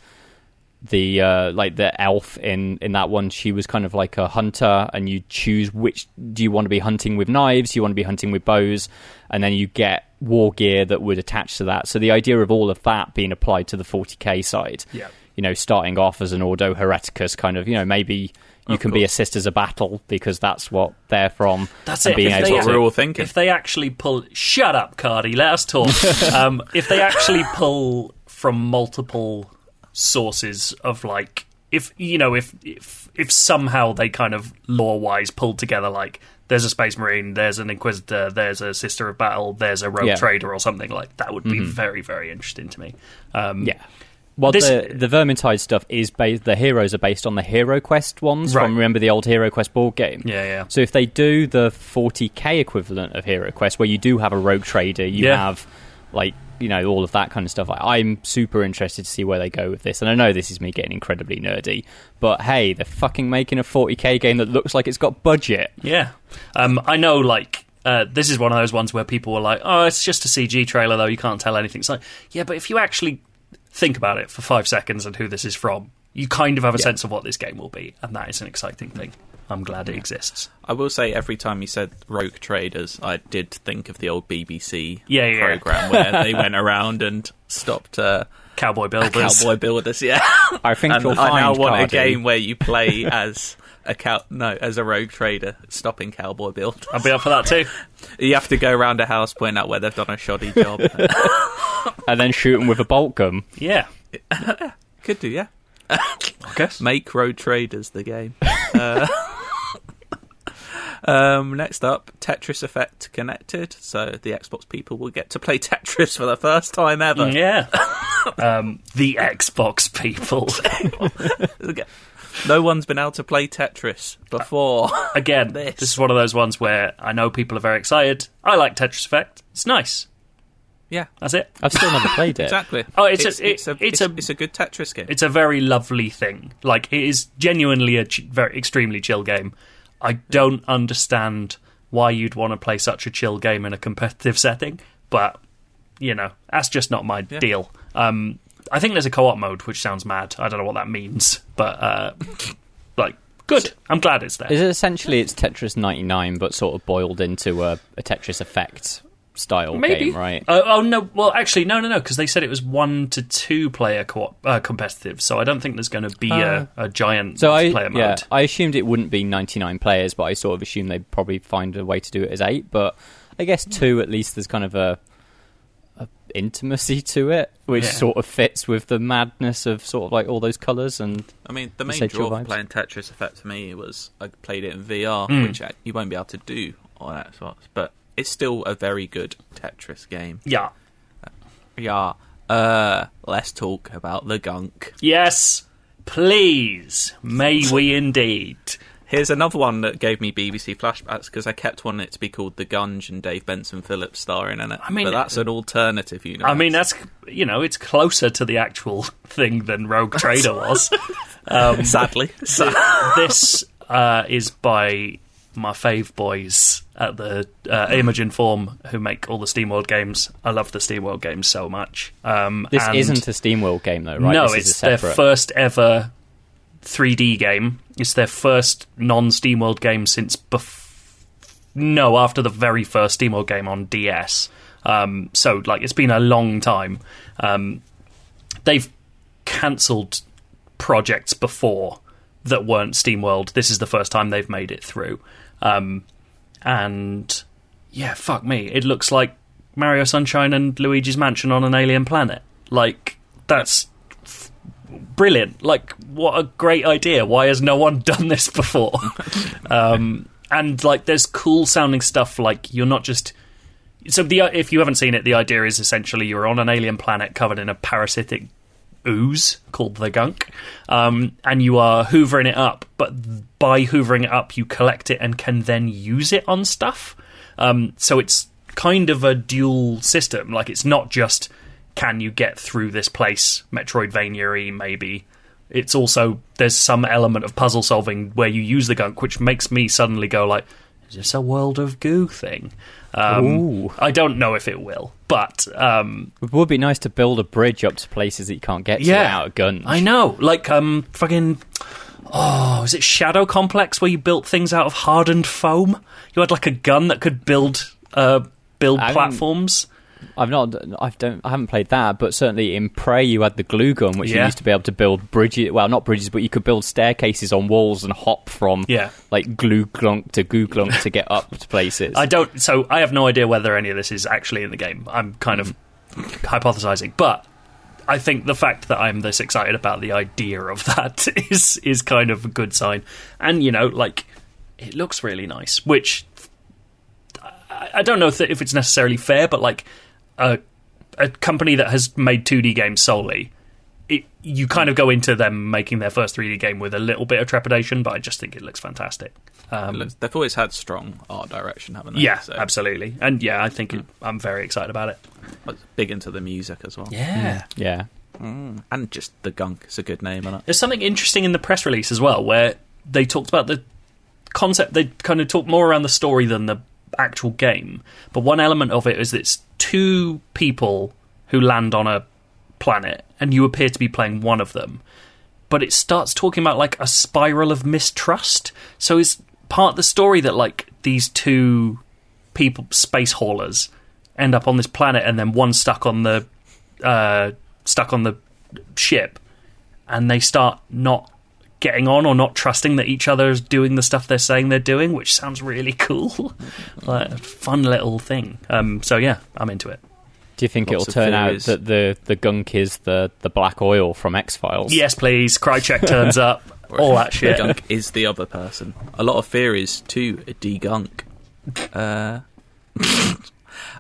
the uh, like the elf in in that one, she was kind of like a hunter, and you choose which do you want to be hunting with knives, you want to be hunting with bows, and then you get war gear that would attach to that. So the idea of all of that being applied to the 40k side, Yeah. you know, starting off as an Ordo Hereticus, kind of, you know, maybe. You Of can be a course. sisters of battle because that's what they're from. That's it. Being If able they- to, what we're all thinking. if they actually pull, shut up, Cardy. Let us talk. um, if they actually pull from multiple sources of like, if you know, if if if somehow they kind of lore wise pulled together, like there's a space marine, there's an inquisitor, there's a sister of battle, there's a rogue Yeah. trader or something like that, would be very very interesting to me. Um, yeah, Well, This- the the Vermintide stuff is based. The heroes are based on the Hero Quest ones Right. from remember the old Hero Quest board game. Yeah, yeah. So if they do the 40k equivalent of Hero Quest, where you do have a rogue trader, you Yeah. have like you know all of that kind of stuff. I, I'm super interested to see where they go with this. And I know this is me getting incredibly nerdy, but hey, they're fucking making a 40k game that looks like it's got budget. Yeah. Um, I know, like, uh, this is one of those ones where people were like, oh, it's just a CG trailer, though, you can't tell anything. It's like, yeah, but if you actually think about it for five seconds and who this is from, you kind of have a sense of what this game will be, and that is an exciting thing. I'm glad it exists. I will say every time you said Rogue Traders, I did think of the old BBC Yeah, yeah. program where they went around and stopped uh, Cowboy Builders. cowboy builders. Yeah, I think and you'll I now find, want a game where you play as a cow. No, as a rogue trader stopping cowboy builders. I'll be up for that too. You have to go around a house, point out where they've done a shoddy job. and then shoot them with a bolt gun. Yeah. Could do, yeah. I guess. Make Road Traders the game. Uh, um, next up, Tetris Effect connected. So the Xbox people will get to play Tetris for the first time ever. Yeah. um, the Xbox people. No one's been able to play Tetris before. Again, This. this is one of those ones where I know people are very excited. I like Tetris Effect. It's nice. Yeah, That's it. I've still never played it. exactly. Oh, it's a- it's, it- it's a it's it's, a- it's a good Tetris game. It's a very lovely thing. Like it is genuinely a ch- very extremely chill game. I don't understand why you'd want to play such a chill game in a competitive setting, but you know that's just not my Yeah. deal. Um, I think there's a co-op mode, which sounds mad. I don't know what that means, but uh, like good. I'm glad it's there. Is it essentially it's Tetris 99, but sort of boiled into a, a Tetris Effect style Maybe game, right? Uh, oh no! Well, actually, no, no, no, because they said it was one to two player co-op uh, competitive. So I don't think there's going to be Uh, a, a giant So I, multiplayer yeah. I assumed it wouldn't be 99 players, but I sort of assumed they'd probably find a way to do it as eight. But I guess two, at least, there's kind of a, a intimacy to it, which Yeah. sort of fits with the madness of sort of like all those colours. And I mean, the main Say chill draw for vibes. playing Tetris Effect for me was I played it in VR, Mm. which uh, you won't be able to do on Xbox, but it's still a very good Tetris game. Yeah. Yeah. Uh, let's talk about the gunk. Yes, please. May we indeed. Here's another one that gave me BBC flashbacks because I kept wanting it to be called The Gunge and Dave Benson Phillips starring in it. I mean- but that's an alternative universe. I mean, that's you know, it's closer to the actual thing than Rogue Trader was. Um, sadly. this uh, is by my fave boys at the uh, Image & Form who make all the SteamWorld games. I love the SteamWorld games so much. Um, this isn't a SteamWorld game, though, right? No, this it's is a their first ever 3D game. It's their first non SteamWorld game since bef- no, after the very first SteamWorld game on DS. Um, so, like, it's been a long time. Um, they've cancelled projects before that weren't SteamWorld. This is the first time they've made it through. Um, and yeah, fuck me, it looks like Mario Sunshine and Luigi's Mansion on an alien planet. Like that's f- brilliant. Like what a great idea. Why has no one done this before? um, and like there's cool sounding stuff. Like you're not just so the if you haven't seen it, the idea is essentially you're on an alien planet covered in a parasitic ooze called the gunk, um, and you are hoovering it up. But by hoovering it up, you collect it and can then use it on stuff. Um, so it's kind of a dual system. Like it's not just can you get through this place, Metroidvania maybe. It's also there's some element of puzzle solving where you use the gunk, which makes me suddenly go like, "Is this a world of goo thing?" Um, I don't know if it will, but um, It would be nice to build a bridge up to places that you can't get to Yeah. without a gun. I know, like um, fucking. Oh, is it Shadow Complex where you built things out of hardened foam? You had like a gun that could build uh, build I mean- platforms. I've not, I don't, I haven't played that, but certainly in Prey you had the glue gun, which you used to be able to build bridges. Well, not bridges, but you could build staircases on walls and hop from Yeah. like glue glunk to goo glunk to get up to places. I don't. So I have no idea whether any of this is actually in the game. I'm kind of hypothesizing, but I think the fact that I'm this excited about the idea of that is is kind of a good sign. And you know, like it looks really nice, which I, don't know if it's necessarily fair, but like a a company that has made 2D games solely it, you kind of go into them making their first 3D game with a little bit of trepidation, but I just think it looks fantastic. Um, Looks- They've always had strong art direction, haven't they? yeah, So, absolutely, and yeah, I think it, hmm. I'm very excited about it. Big into the music as well. Yeah. Hmm. Yeah. Hmm. And just the gunk is a good name, isn't it? There's something interesting in the press release as well, where they talked about the concept. They kind of talked more around the story than the actual game. But one element of it is that it's two people who land on a planet, and you appear to be playing one of them. But it starts talking about like a spiral of mistrust. So it's part of the story that like these two people, space haulers, end up on this planet, and then one stuck on the uh, stuck on the ship, and they start not getting on or not trusting that each other is doing the stuff they're saying they're doing, which sounds really cool, like a fun little thing. Um, so yeah, I'm into it. Do you think Lots it'll of turn out that the, the gunk is the, the black oil from X Files? Yes, please. Krycek turns up. All that The shit. gunk is the other person. A lot of theories to degunk. Uh,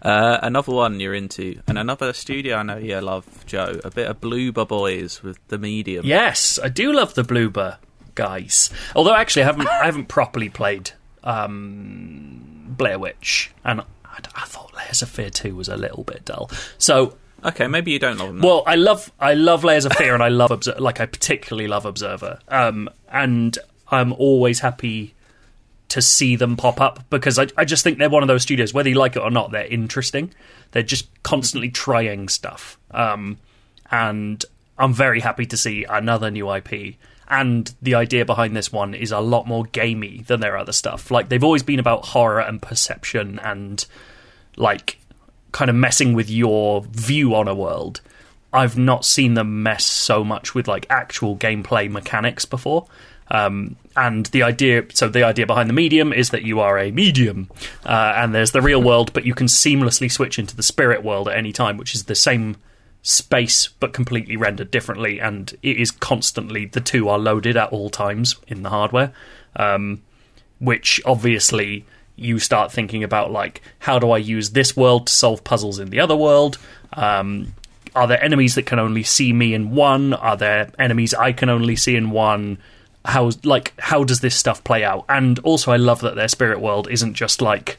uh, another one you're into, and another studio I know you love, Joe. A bit of Bloober Boys with the medium. Yes, I do love the Bloober guys. Although actually, I haven't I haven't properly played um, Blair Witch, and I, I thought Layers of Fear Two was a little bit dull. So Okay, maybe you don't love them. Well, I love I love Layers of Fear, and I love Obser- like I particularly love Observer, um, and I'm always happy to see them pop up because I, I just think they're one of those studios, whether you like it or not, they're interesting. They're just constantly trying stuff, um, and I'm very happy to see another new IP. And the idea behind this one is a lot more gamey than their other stuff. Like they've always been about horror and perception and like kind of messing with your view on a world. I've not seen them mess so much with like actual gameplay mechanics before. Um, and the idea, so the idea behind the medium is that you are a medium, uh, and there's the real world, but you can seamlessly switch into the spirit world at any time, which is the same space but completely rendered differently, and it is constantly the two are loaded at all times in the hardware. Um, which obviously you start thinking about like how do I use this world to solve puzzles in the other world? Um, are there enemies that can only see me in one? Are there enemies I can only see in one? How like how does this stuff play out? And also, I love that their spirit world isn't just like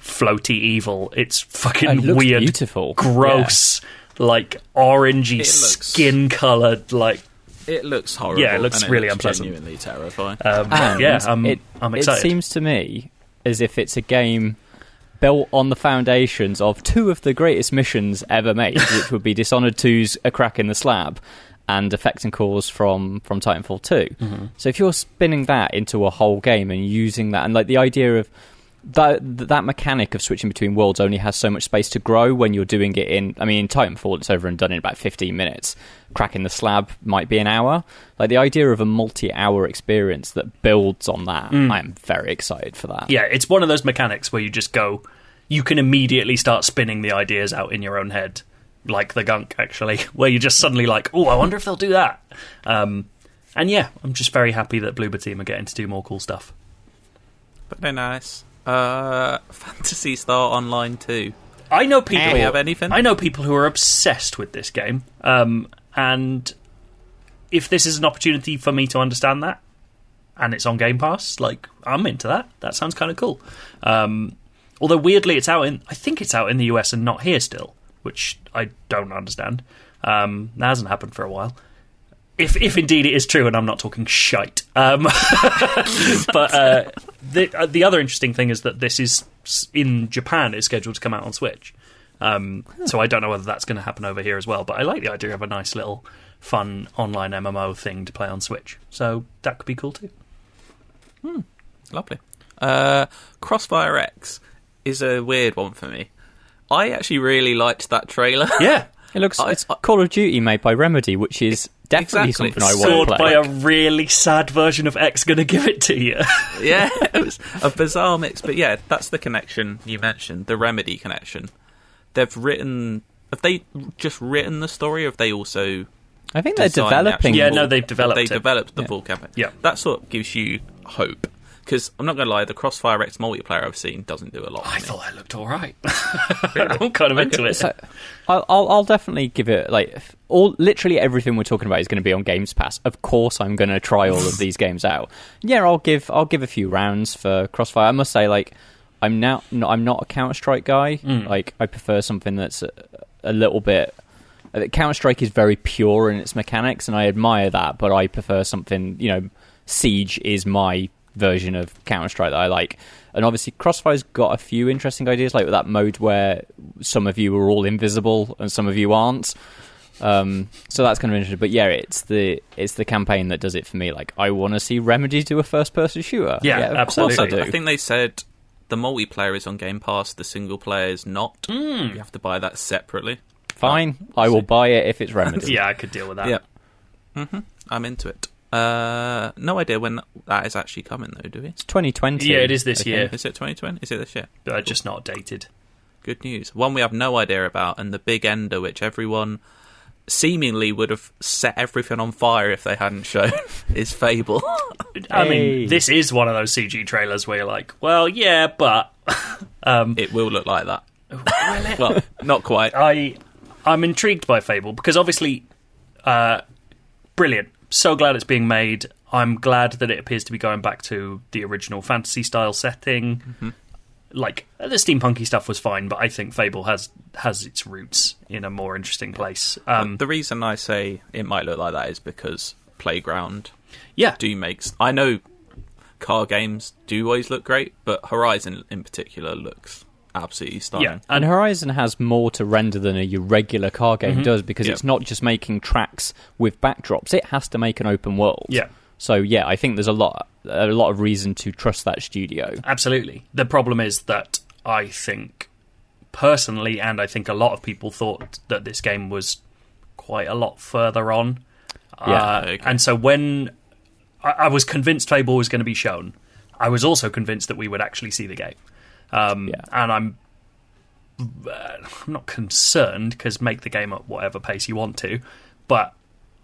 floaty evil. It's fucking It looks weird, beautiful. gross, like orangey looks- skin colored. Like it looks horrible. Yeah, it looks and really looks unpleasant. Genuinely terrifying. um, yeah, I'm, it, I'm excited. It seems to me as if it's a game built on the foundations of two of the greatest missions ever made, which would be Dishonored 2's A Crack in the Slab and Effect and Cause from, from Titanfall 2. Mm-hmm. So if you're spinning that into a whole game and using that, and like the idea of that that mechanic of switching between worlds only has so much space to grow when you're doing it in. I mean, in Titanfall, it's over and done in about 15 minutes. Crack in the Slab might be an hour. Like the idea of a multi-hour experience that builds on that, I am very excited for that. yeah, it's one of those mechanics where you just go, you can immediately start spinning the ideas out in your own head, like the gunk, actually, where you're just suddenly like, oh, I wonder if they'll do that. Um, and yeah, I'm just very happy that Bloober Team are getting to do more cool stuff. Very nice. Uh, Phantasy Star Online 2. I know people. Do we have anything? I know people who are obsessed with this game, um, and if this is an opportunity for me to understand that, and it's on Game Pass, like I'm into that. That sounds kind of cool. Um, although weirdly, it's out in. I think it's out in the US and not here still, which I don't understand. Um, that hasn't happened for a while. If, if indeed it is true, and I'm not talking shite. Um, but uh, the uh, the other interesting thing is that this is in Japan. is scheduled to come out on Switch. Um, so I don't know whether that's going to happen over here as well. But I like the idea of a nice little fun online MMO thing to play on Switch. So that could be cool too. Lovely. Uh, Crossfire X is a weird one for me. I actually really liked that trailer. Yeah, It looks I- it's Call of Duty made by Remedy, which is definitely Exactly. something I want to Sword play. by a really sad version of X going to give it to you. yeah, it was a bizarre mix. But yeah, that's the connection you mentioned, the Remedy connection. They've written. Have they just written the story? Or have they also I think they're designed the developing. Yeah, full- no, they've developed They it. developed the Yeah. full campaign. Yeah. that sort of gives you hope. Because I'm not going to lie, the Crossfire X multiplayer I've seen doesn't do a lot. I for me. thought that looked all right. I'm kind of into it. So I'll, I'll, I'll definitely give it like all literally everything we're talking about is going to be on Games Pass. Of course, I'm going to try all of these games out. Yeah, I'll give I'll give a few rounds for Crossfire. I must say, like I'm now no, I'm not a Counter Strike guy. Mm. Like I prefer something that's a, a little bit. Uh, Counter Strike is very pure in its mechanics, and I admire that. But I prefer something. You know, Siege is my version of Counter Strike that I like. And obviously, Crossfire's got a few interesting ideas, like that mode where some of you are all invisible and some of you aren't. Um, so that's kind of interesting. But yeah, it's the it's the campaign that does it for me. Like, I want to see Remedy do a first person shooter. Yeah, of absolutely. Course I, do. I think they said the multiplayer is on Game Pass, the single player is not. Hmm. You have to buy that separately. Fine, I will buy it if it's Remedy. Yeah, I could deal with that. Yeah. hmm I'm into it. Uh, no idea when that is actually coming, though, do we? It's 2020. Yeah, it is this I think. year. Is it 2020? Is it this year? Uh, just not dated. Good news. One we have no idea about, and the big ender, which everyone seemingly would have set everything on fire if they hadn't shown, is Fable. I Hey. mean, this is one of those CG trailers where you're like, well, yeah, but um, it will look like that. well, not quite. I I'm intrigued by Fable because obviously, uh, brilliant. So glad it's being made. I'm glad that it appears to be going back to the original fantasy style setting. Mm-hmm. Like the steampunky stuff was fine, but I think Fable has has its roots in a more interesting place. Um, the reason I say it might look like that is because Playground yeah, do makes. I know car games do always look great, but Horizon in particular looks absolutely stunning. yeah, And Horizon has more to render than a regular car game does because Yeah. it's not just making tracks with backdrops; it has to make an open world. Yeah. So yeah, I think there's a lot, a lot of reason to trust that studio. Absolutely. The problem is that I think, personally, and I think a lot of people thought that this game was quite a lot further on. Yeah, Uh, okay. And so when I, I was convinced Fable was going to be shown, I was also convinced that we would actually see the game. Um, Yeah. And I'm. Uh, I'm not concerned because make the game at whatever pace you want to, but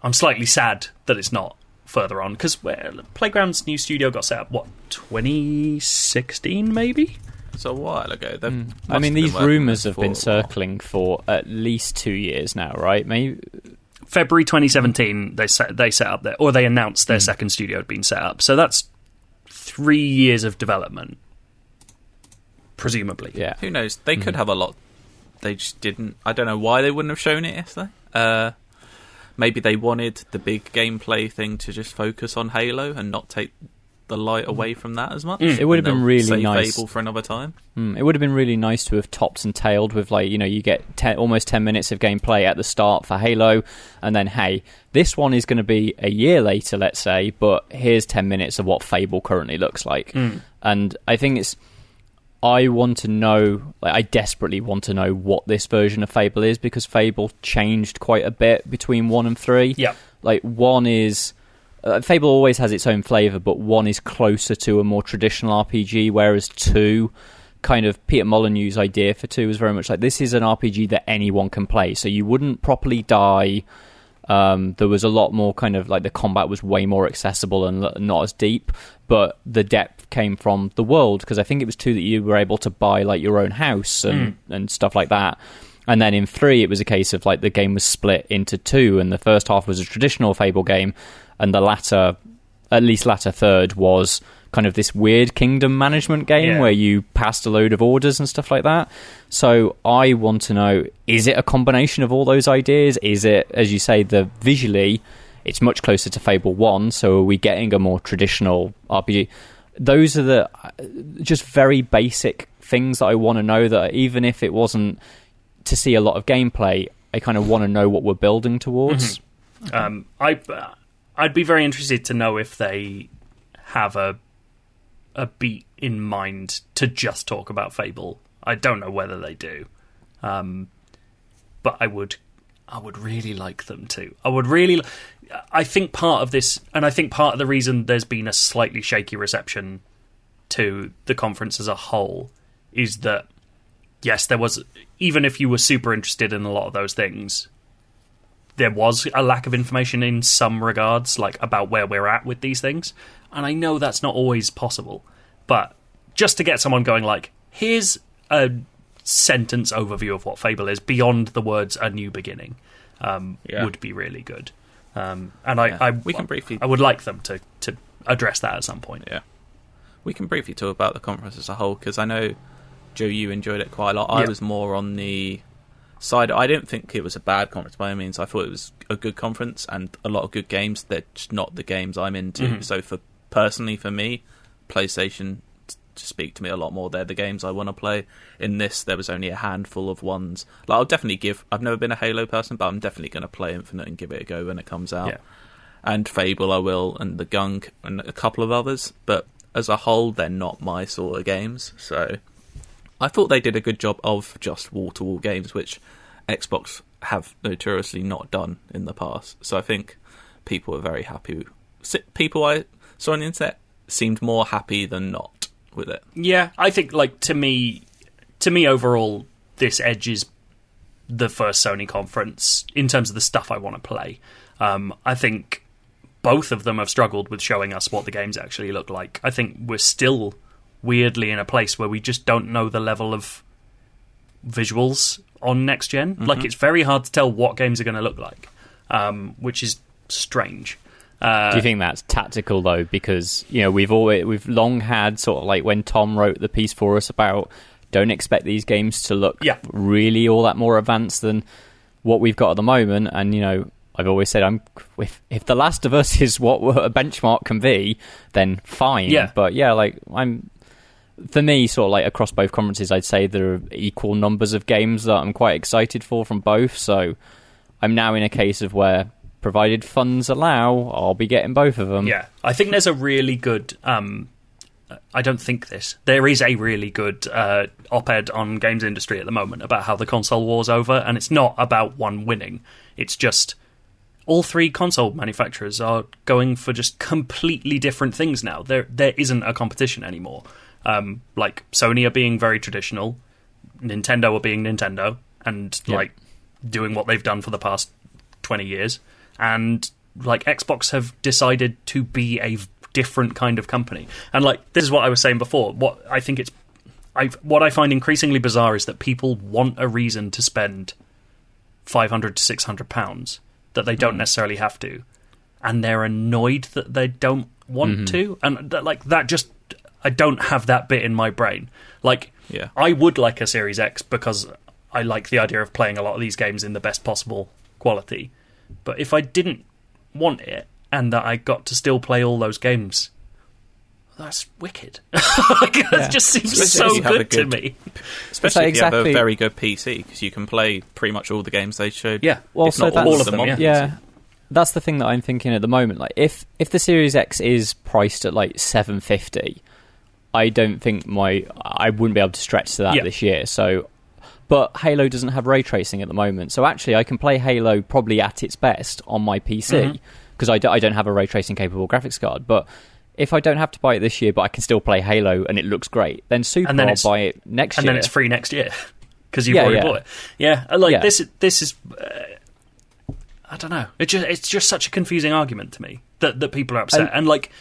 I'm slightly sad that it's not further on because Playground's new studio got set up what 2016 maybe. It's a while ago, they Hmm. I mean, these rumors have been circling for at least two years now, right? Maybe February 2017 they set they set up their or they announced their second studio had been set up. So that's 3 years of development presumably. yeah. Who knows? They could have a lot. They just didn't. I don't know why they wouldn't have shown it yesterday. Uh, maybe they wanted the big gameplay thing to just focus on Halo and not take the light away from that as much. It would have And been they'll really save nice. Fable for another time. Mm, it would have been really nice to have topped and tailed with like you know you get ten, almost ten minutes of gameplay at the start for Halo, and then hey, this one is going to be a year later, let's say, but here's ten minutes of what Fable currently looks like, and I think it's. I want to know, like, I desperately want to know what this version of Fable is because Fable changed quite a bit between one and three. Yeah. like one is uh, Fable always has its own flavor, but one is closer to a more traditional RPG, whereas two, kind of Peter Molyneux's idea for two was very much like this is an RPG that anyone can play, so you wouldn't properly die. Um, there was a lot more kind of like the combat was way more accessible and not as deep, but the depth came from the world because I think it was two that you were able to buy like your own house and, and stuff like that. And then in three, it was a case of like the game was split into two, and the first half was a traditional Fable game, and the latter, at least latter third, was kind of this weird kingdom management game Yeah. where you passed a load of orders and stuff like that. So I want to know: is it a combination of all those ideas? Is it, as you say, the visually, it's much closer to Fable One? So are we getting a more traditional RPG? Those are the uh, just very basic things that I want to know. That even if it wasn't to see a lot of gameplay, I kind of want to know what we're building towards. Um, I I'd be very interested to know if they have a a beat in mind to just talk about Fable. I don't know whether they do, um, but I would I would really like them to. I would really. I think part of this, and I think part of the reason there's been a slightly shaky reception to the conference as a whole is that yes, there was even if you were super interested in a lot of those things, there was a lack of information in some regards, like about where we're at with these things. And I know that's not always possible, but just to get someone going, like, here's a sentence overview of what Fable is beyond the words "a new beginning," um, Yeah. would be really good. Um, and I, Yeah. I, We can briefly- I would like them to to address that at some point. Yeah. We can briefly talk about the conference as a whole because I know, Joe, you enjoyed it quite a lot. I Yeah. was more on the side. I didn't think it was a bad conference by any means. I thought it was a good conference and a lot of good games. They're just not the games I'm into. Mhm. So, for personally, for me, PlayStation t- to speak to me a lot more. They're the games I want to play. In this, there was only a handful of ones. Like, I'll definitely give. I've never been a Halo person, but I'm definitely going to play Infinite and give it a go when it comes out Yeah. and Fable I will, and the Gunk, and a couple of others. But as a whole, they're not my sort of games. So I thought they did a good job of just wall to wall games, which Xbox have notoriously not done in the past. So I think people are very happy. People I saw on the internet seemed more happy than not with it. Yeah, I think like to me, to me overall, this edges the first Sony conference in terms of the stuff I want to play. Um, I think both of them have struggled with showing us what the games actually look like. I think we're still weirdly in a place where we just don't know the level of visuals on next gener Like it's very hard to tell what games are going to look like, um, which is strange. Uh, Do you think that's tactical though? Because you know we've always we've long had sort of like when Tom wrote the piece for us about don't expect these games to look Yeah. really all that more advanced than what we've got at the moment. And you know I've always said I'm if if The Last of Us is what a benchmark can be, then fine. Yeah. But yeah, like I'm for me, sort of like across both conferences, I'd say there are equal numbers of games that I'm quite excited for from both. So I'm now in a case of where, provided funds allow, I'll be getting both of them. Yeah, I think there's a really good. Um, I don't think this. There is a really good uh, op-ed on games industry at the moment about how the console war's over, and it's not about one winning. It's just all three console manufacturers are going for just completely different things now. There, there isn't a competition anymore. Um, like Sony are being very traditional, Nintendo are being Nintendo, and like doing what they've done for the past twenty years, and like Xbox have decided to be a different kind of company. And like this is what I was saying before. What I think it's, I what I find increasingly bizarre is that people want a reason to spend five hundred to six hundred pounds that they don't hmm. necessarily have to, and they're annoyed that they don't want mm-hmm. to, and that, like that just I don't have that bit in my brain. Like Yeah. I would like a Series X because I like the idea of playing a lot of these games in the best possible quality. But if I didn't want it and that I got to still play all those games, that's wicked. Like, that just seems Especially if so you have a good, to me. Especially if you have a very good PC because you can play pretty much all the games they showed. Yeah. Well, if so not that's- All of them, on yeah. Yeah, that's the thing that I'm thinking at the moment. Like, if if the Series X is priced at like 750, I don't think my I wouldn't be able to stretch to that Yeah. this year. So, but Halo doesn't have ray tracing at the moment, so actually I can play Halo probably at its best on my PC because I, do, I don't have a ray tracing capable graphics card. But if I don't have to buy it this year, but I can still play Halo and it looks great, then super, And then I'll buy it next and year. then it's free next year because you've Yeah, already yeah. bought it. Yeah, I like Yeah. this. This is. Uh, I don't know. It just it's just such a confusing argument to me that that people are upset And- and, like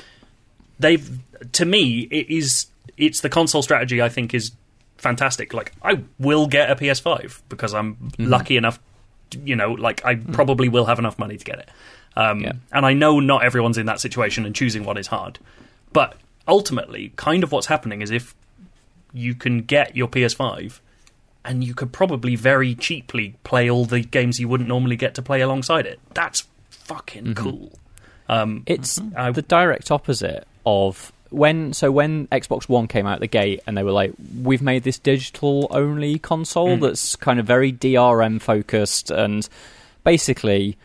they've to me it is it's the console strategy I think is fantastic. Like I will get a PS5 because I'm Mm-hmm. lucky enough. You know, like I probably will have enough money to get it. Um, Yeah. And I know not everyone's in that situation, and choosing one is hard. But ultimately, kind of what's happening is if you can get your PS5 and you could probably very cheaply play all the games you wouldn't normally get to play alongside it. That's fucking cool. Um, It's I- the direct opposite of when. So when Xbox One came out the gate, and they were like, "We've made this digital only console Mm. that's kind of very DRM focused," and basically,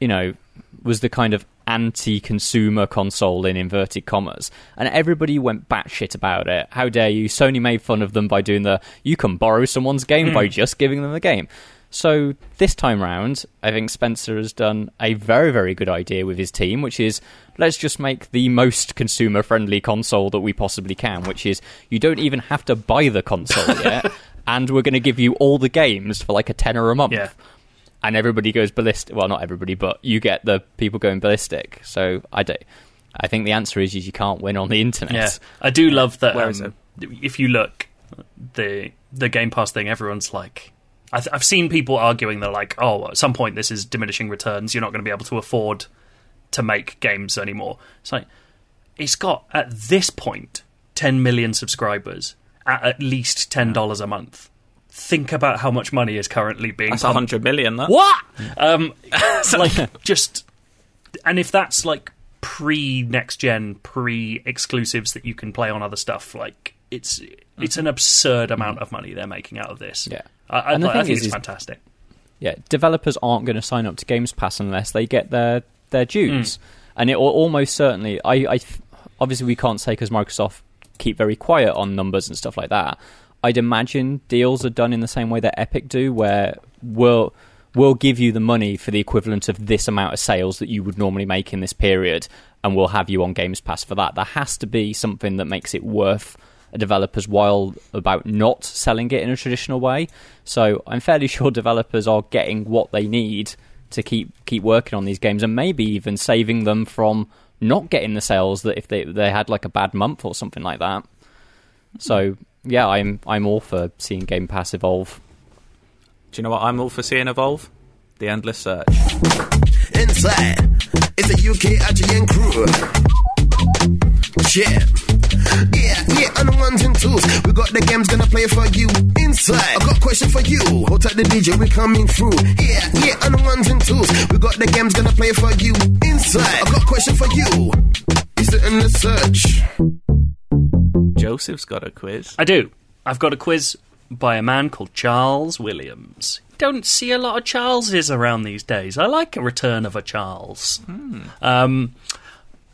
you know, was the kind of anti-consumer console in inverted commas, and everybody went batshit about it. How dare you? Sony made fun of them by doing the "you can borrow someone's game by just giving them the game." So this time round, I think Spencer has done a very, very good idea with his team, which is let's just make the most consumer-friendly console that we possibly can. Which is you don't even have to buy the console yet, and we're going to give you all the games for like a tenner a month. yeah. and everybody goes ballistic. Well, not everybody, but you get the people going ballistic. So I don't. I think the answer is, is you can't win on the internet. Yeah, I do love that. Where is um, If you look the the Game Pass thing, everyone's like, I th- I've seen people arguing they're like, oh, at some point this is diminishing returns. You're not going to be able to afford to make games anymore. It's like it's got at this point 10 million subscribers at at least ten dollars a month. Think about how much money is currently being That's pumped hundred million. That what? Um, like just, and if that's like pre next gen, pre exclusives that you can play on other stuff, like it's mm-hmm. it's an absurd amount of money they're making out of this. Yeah. I, I, And the I thing think is- it's fantastic. yeah, developers aren't going to sign up to Games Pass unless they get their their dues, mm. and it will almost certainly. I, I obviously we can't say because Microsoft keep very quiet on numbers and stuff like that. I'd imagine deals are done in the same way that Epic do, where we'll we'll give you the money for the equivalent of this amount of sales that you would normally make in this period, and we'll have you on Games Pass for that. There has to be something that makes it worth developer's while about not selling it in a traditional way. So I'm fairly sure developers are getting what they need to keep keep working on these games, and maybe even saving them from not getting the sales that if they they had like a bad month or something like that. So yeah, I'm I'm all for seeing Game Pass evolve. Do you know what I'm all for seeing evolve? The endless search. Inside, it's a UK IGN crew. Yeah. Yeah, yeah, on the ones and twos. We got the games gonna play for you. Inside, I got a question for you. Hold tight the DJ, we coming through. Yeah, yeah, on the ones and twos. We got the games gonna play for you. Inside, I got a question for you. Is it in the search? Joseph's got a quiz. I do. I've got a quiz by a man called Charles Williams. Don't see a lot of Charleses around these days. I like a return of a Charles. Um,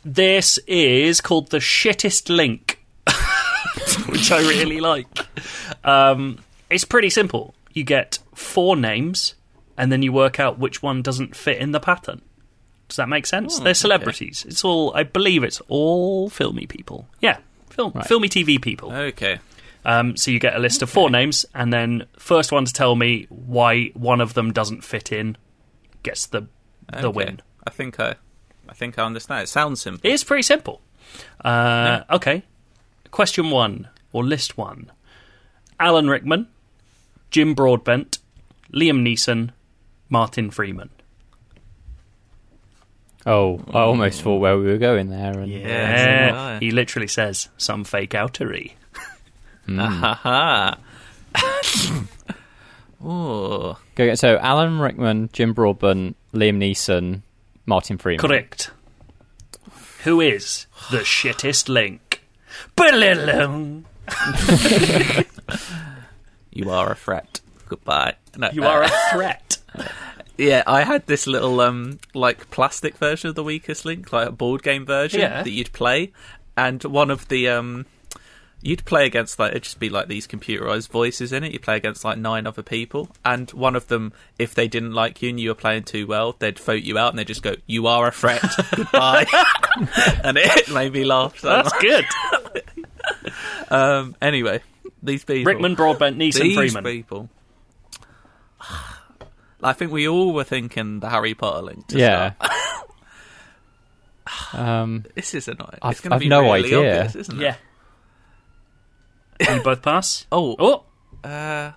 this is called the shittest link, which I really like. Um, it's pretty simple. You get four names, and then you work out which one doesn't fit in the pattern. Does that make sense? They're celebrities. It's all. I believe it's all filmy people. Yeah, film, filmy TV people. Okay. Um, so you get a list of four names, and then first one to tell me why one of them doesn't fit in gets the the okay. win. I think I, I think I understand. It sounds simple. It is pretty simple. Uh, Okay. Question one, or list one Alan Rickman, Jim Broadbent, Liam Neeson, Martin Freeman. Oh, I almost thought where we were going there, and Yeah, so he literally says some fake outery. Haha. oh, Go again. So Alan Rickman, Jim Broadbent, Liam Neeson, Martin Freeman. Correct. Who is the shittest link? Ba-la-lum. you are a threat. Goodbye. No, You uh, are a threat. Yeah, I had this little um like plastic version of the weakest link, like a board game version Yeah. that you'd play, and one of the um you'd play against like it'd just be like these computerized voices in it. You play against like nine other people, and one of them, if they didn't like you and you were playing too well, they'd vote you out and they'd just go, "You are a threat, goodbye," and it made me laugh. So That's much. good. Um, anyway, these people, Rickman, Broadbent, Neeson, these Freeman. people. I think we all were thinking the Harry Potter link. To Yeah. start. um, This is annoying. I've- it's going to I've be no really idea. obvious, isn't it? Yeah. You both pass? Oh. Oh, Uh.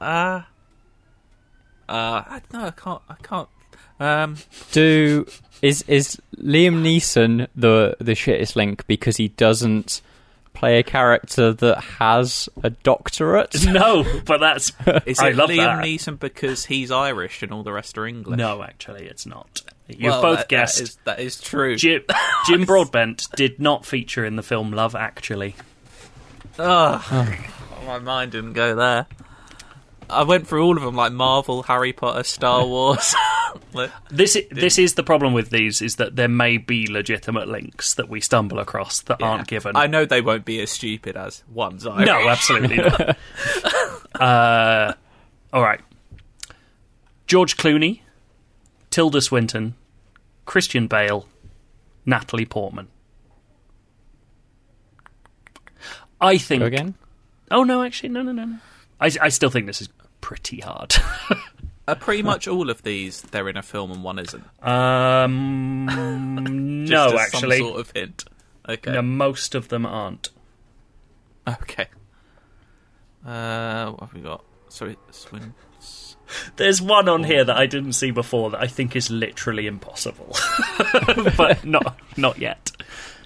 Uh. Uh. I, no, I can't. I can't. Um. do is is Liam Neeson the the shittest link because he doesn't play a character that has a doctorate? no, but that's. Is I it love Liam that. Neeson because he's Irish and all the rest are English? No, actually, it's not. You've Well, both that- guessed. That is, that is true. Jim, Jim Broadbent did not feature in the film Love Actually. Ugh. My mind didn't go there. I went through all of them, like Marvel, Harry Potter, Star Wars. This i- this is the problem with these is that there may be legitimate links that we stumble across that aren't given. I know they won't be as stupid as one's Irish. no, absolutely not. uh, all right. George Clooney, Tilda Swinton, Christian Bale, Natalie Portman. I think. Go again. Oh no, actually, no, no, no, no. I, I still think this is pretty hard. Are pretty much all of these they're in a film and one isn't? Um, Just no, as actually, some sort of hint. Okay. no, most of them aren't. Okay. Uh, what have we got? Sorry, Swin. There's one on here that I didn't see before that I think is literally impossible, but not not yet.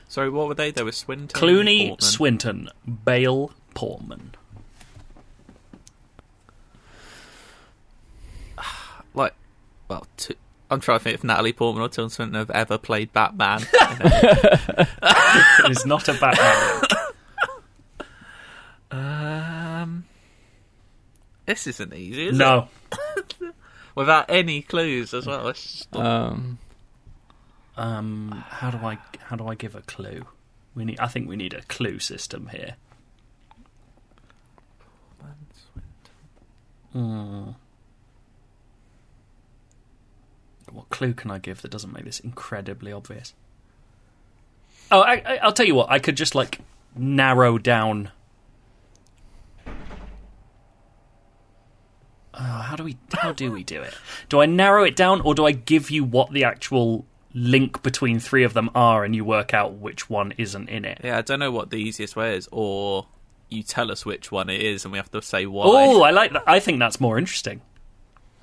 Sorry, what were they? They were Swinton. Clooney, Portman. Swinton, Bale, Portman. Like, well, two, I'm trying to think if Natalie Portman or Tilda Swinton have ever played Batman. It is not a Batman. um, this isn't easy, is it? no, Without any clues as well. It's just- Um, um, how do I how do I give a clue? We need. I think we need a clue system here. Hmm. What clue can I give that doesn't make this incredibly obvious? Oh, I, I, I'll tell you what. I could just like narrow down. Oh, how do we? How do we do it? Do I narrow it down, or do I give you what the actual link between three of them are, and you work out which one isn't in it? yeah, I don't know what the easiest way is, or you tell us which one it is, and we have to say why. Oh, I like that. I think that's more interesting.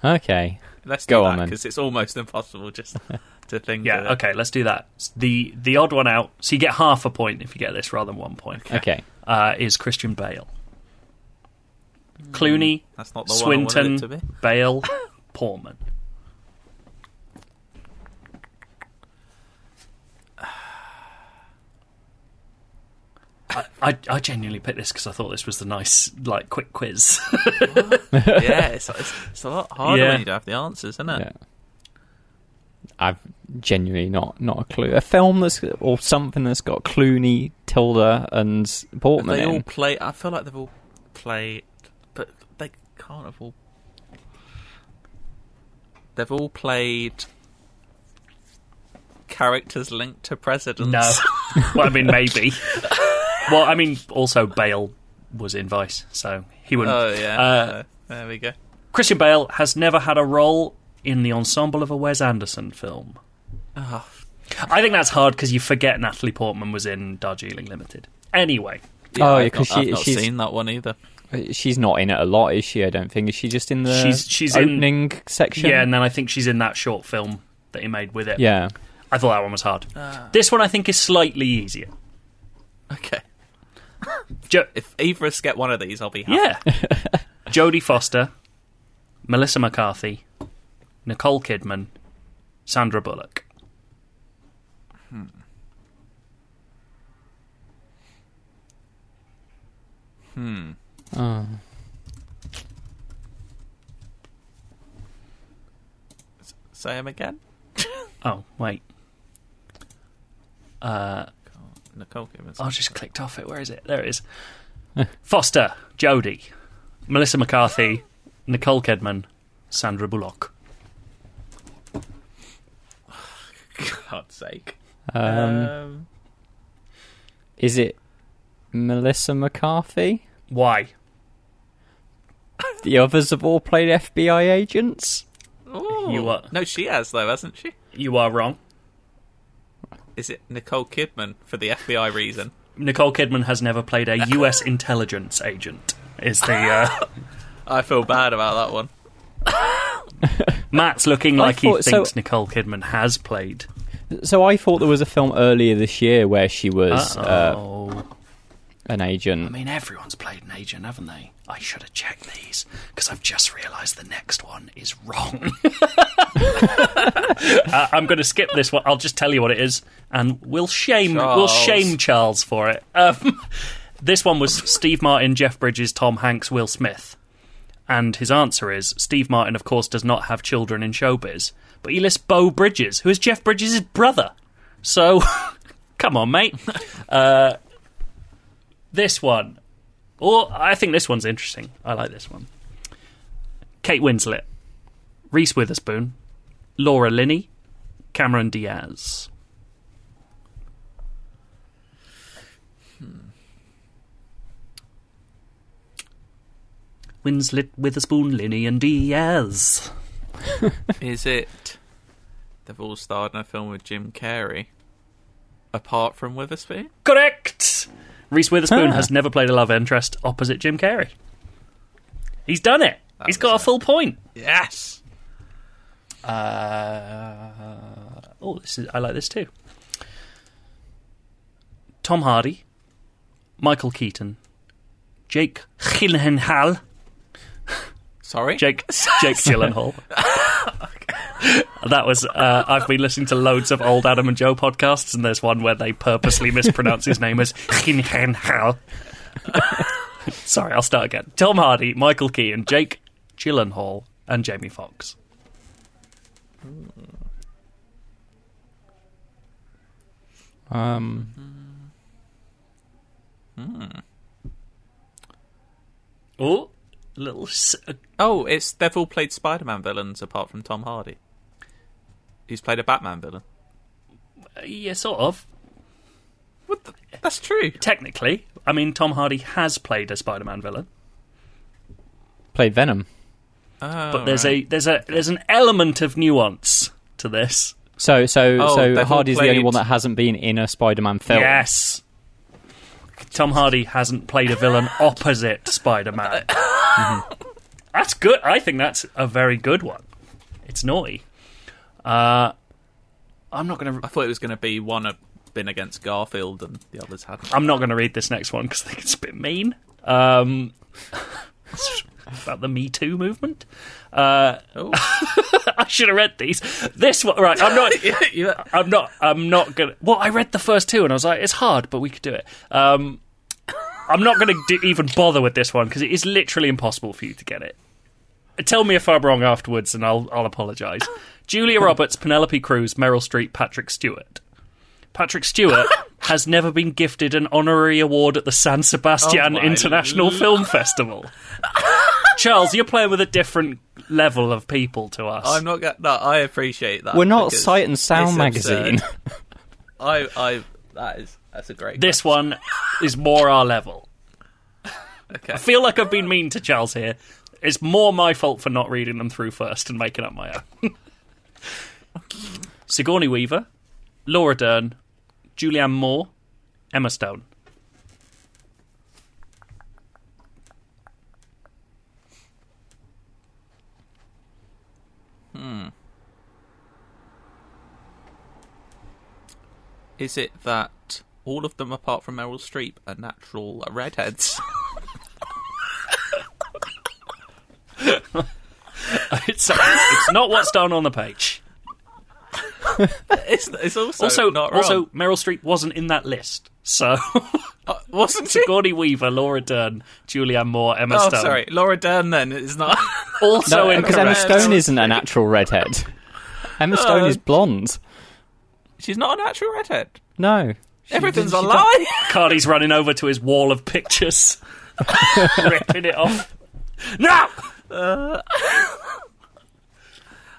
okay. Let's go do on that then. because it's almost impossible just to think. Yeah, of okay, let's do that. The the odd one out, so you get half a point if you get this rather than one point. Okay. Uh, is Christian Bale, Clooney, That's not the one I wanted Swinton, it to be. Bale, Portman. I, I, I genuinely picked this because I thought this was the nice, like, quick quiz. yeah, it's, it's, it's a lot harder Yeah. when you don't have the answers, isn't it? Yeah. I've genuinely not not a clue. A film that's or something that's got Clooney, Tilda, and Portman They all play. I feel like they've all played, but they can't have all. They've all played characters linked to presidents. No. well, I mean, maybe. well, I mean, also Bale was in Vice, so he wouldn't. Oh yeah. Uh, Uh, there we go. Christian Bale has never had a role in the ensemble of a Wes Anderson film. Oh, I think that's hard because you forget Natalie Portman was in Darjeeling Limited. Anyway, Oh, yeah, I've 'cause not- I've not she's- seen that one either. She's not in it a lot, is she? I don't think. Is she just in the She's- she's in- opening section? yeah, and then I think she's in that short film that he made with it. yeah. I thought that one was hard. This one I think is slightly easier. Okay. Jo- If either of us get one of these, I'll be happy. yeah. Jodie Foster, Melissa McCarthy, Nicole Kidman, Sandra Bullock. Hmm. Hmm. Oh. Say them again. Oh, wait. Uh, Nicole Kidman's. I just clicked off it. Where is it? There it is. Foster, Jodie, Melissa McCarthy, Nicole Kidman, Sandra Bullock. God's sake. Um, Um, is it Melissa McCarthy? Why? The others have all played FBI agents. ooh. You are- No, she has though, hasn't she? You are wrong. Is it Nicole Kidman for the FBI reason? Nicole Kidman has never played a U.S. intelligence agent. Is the uh, I feel bad about that one. Matt's looking I like he thought- so- thinks Nicole Kidman has played. So I thought there was a film earlier this year where she was uh, an agent. I mean, everyone's played an agent, haven't they? I should have checked these because I've just realised the next one is wrong. uh, I'm going to skip this one. I'll just tell you what it is, and we'll shame we'll Charles. shame Charles for it. Um, this one was Steve Martin, Jeff Bridges, Tom Hanks, Will Smith, and his answer is Steve Martin, of course, does not have children in showbiz, but he lists Beau Bridges, who is Jeff Bridges' brother. So, come on, mate. Uh, this one. Or I think this one's interesting. I like this one. Kate Winslet, Reese Witherspoon, Laura Linney, Cameron Diaz. Hmm. Winslet, Witherspoon, Linney, and Diaz. Is it they've all starred in a film with Jim Carrey? Apart from Witherspoon? Correct. Reese Witherspoon Ah. has never played a love interest opposite Jim Carrey. He's done it. He's got a full point. Yes. Uh, oh, this is I like this too. Tom Hardy, Michael Keaton, Jake Gyllenhaal, Sorry? Jake Jake Gyllenhaal. That was. Uh, I've been listening to loads of old Adam and Joe podcasts, and there's one where they purposely mispronounce his name as Gyllenhaal. Sorry, I'll start again. Tom Hardy, Michael Keaton, Jake Gyllenhaal, and Jamie Foxx. Um, Oh, little. s- Oh, it's they've all played Spider-Man villains apart from Tom Hardy. He's played a Batman villain. yeah, sort of. What the? That's true. Technically, I mean, Tom Hardy has played a Spider-Man villain, played Venom. Oh, but there's right. a there's a there's an element of nuance to this. So, so, Oh, so they've all Hardy's the only one that hasn't been in a Spider-Man film. Yes. Tom Hardy hasn't played a villain opposite Spider-Man. That's good. I think that's a very good one. It's naughty. Uh, I'm not going to. I thought it was going to be one had been against Garfield and the others hadn't. I'm not going to read this next one because I think it's a bit mean. Um, about the Me Too movement. Uh, Oh, I should have read these. This one, right? I'm not. I'm not. I'm not gonna. Well, I read the first two and I was like, it's hard, but we could do it. Um, I'm not going to even bother with this one because it is literally impossible for you to get it. Tell me if I'm wrong afterwards, and I'll I'll apologise. Julia Roberts, Penelope Cruz, Meryl Streep, Patrick Stewart. Patrick Stewart has never been gifted an honorary award at the San Sebastian Oh International l- Film Festival. Charles, you're playing with a different level of people to us. I'm not. Get, no, I appreciate that. We're not Sight and Sound magazine. I, I, that is that's a great. This one is more our level. Okay. I feel like I've been mean to Charles here. It's more my fault for not reading them through first and making up my own. Sigourney Weaver, Laura Dern, Julianne Moore, Emma Stone. Hmm. Is it that all of them, apart from Meryl Streep, are natural redheads? It's, it's not what's down on the page. it's, it's also, Also, not wrong. also Meryl Streep wasn't in that list. So Uh, wasn't she? Sigourney Weaver, Laura Dern, Julianne Moore, Emma Oh, Stone. sorry, Laura Dern. Then is not. Also No, incorrect. because Emma Stone isn't a natural redhead. Emma Stone Uh, is blonde. She's not a natural redhead. No. Everything's a she lie. Cardy's running over to his wall of pictures, ripping it off. No!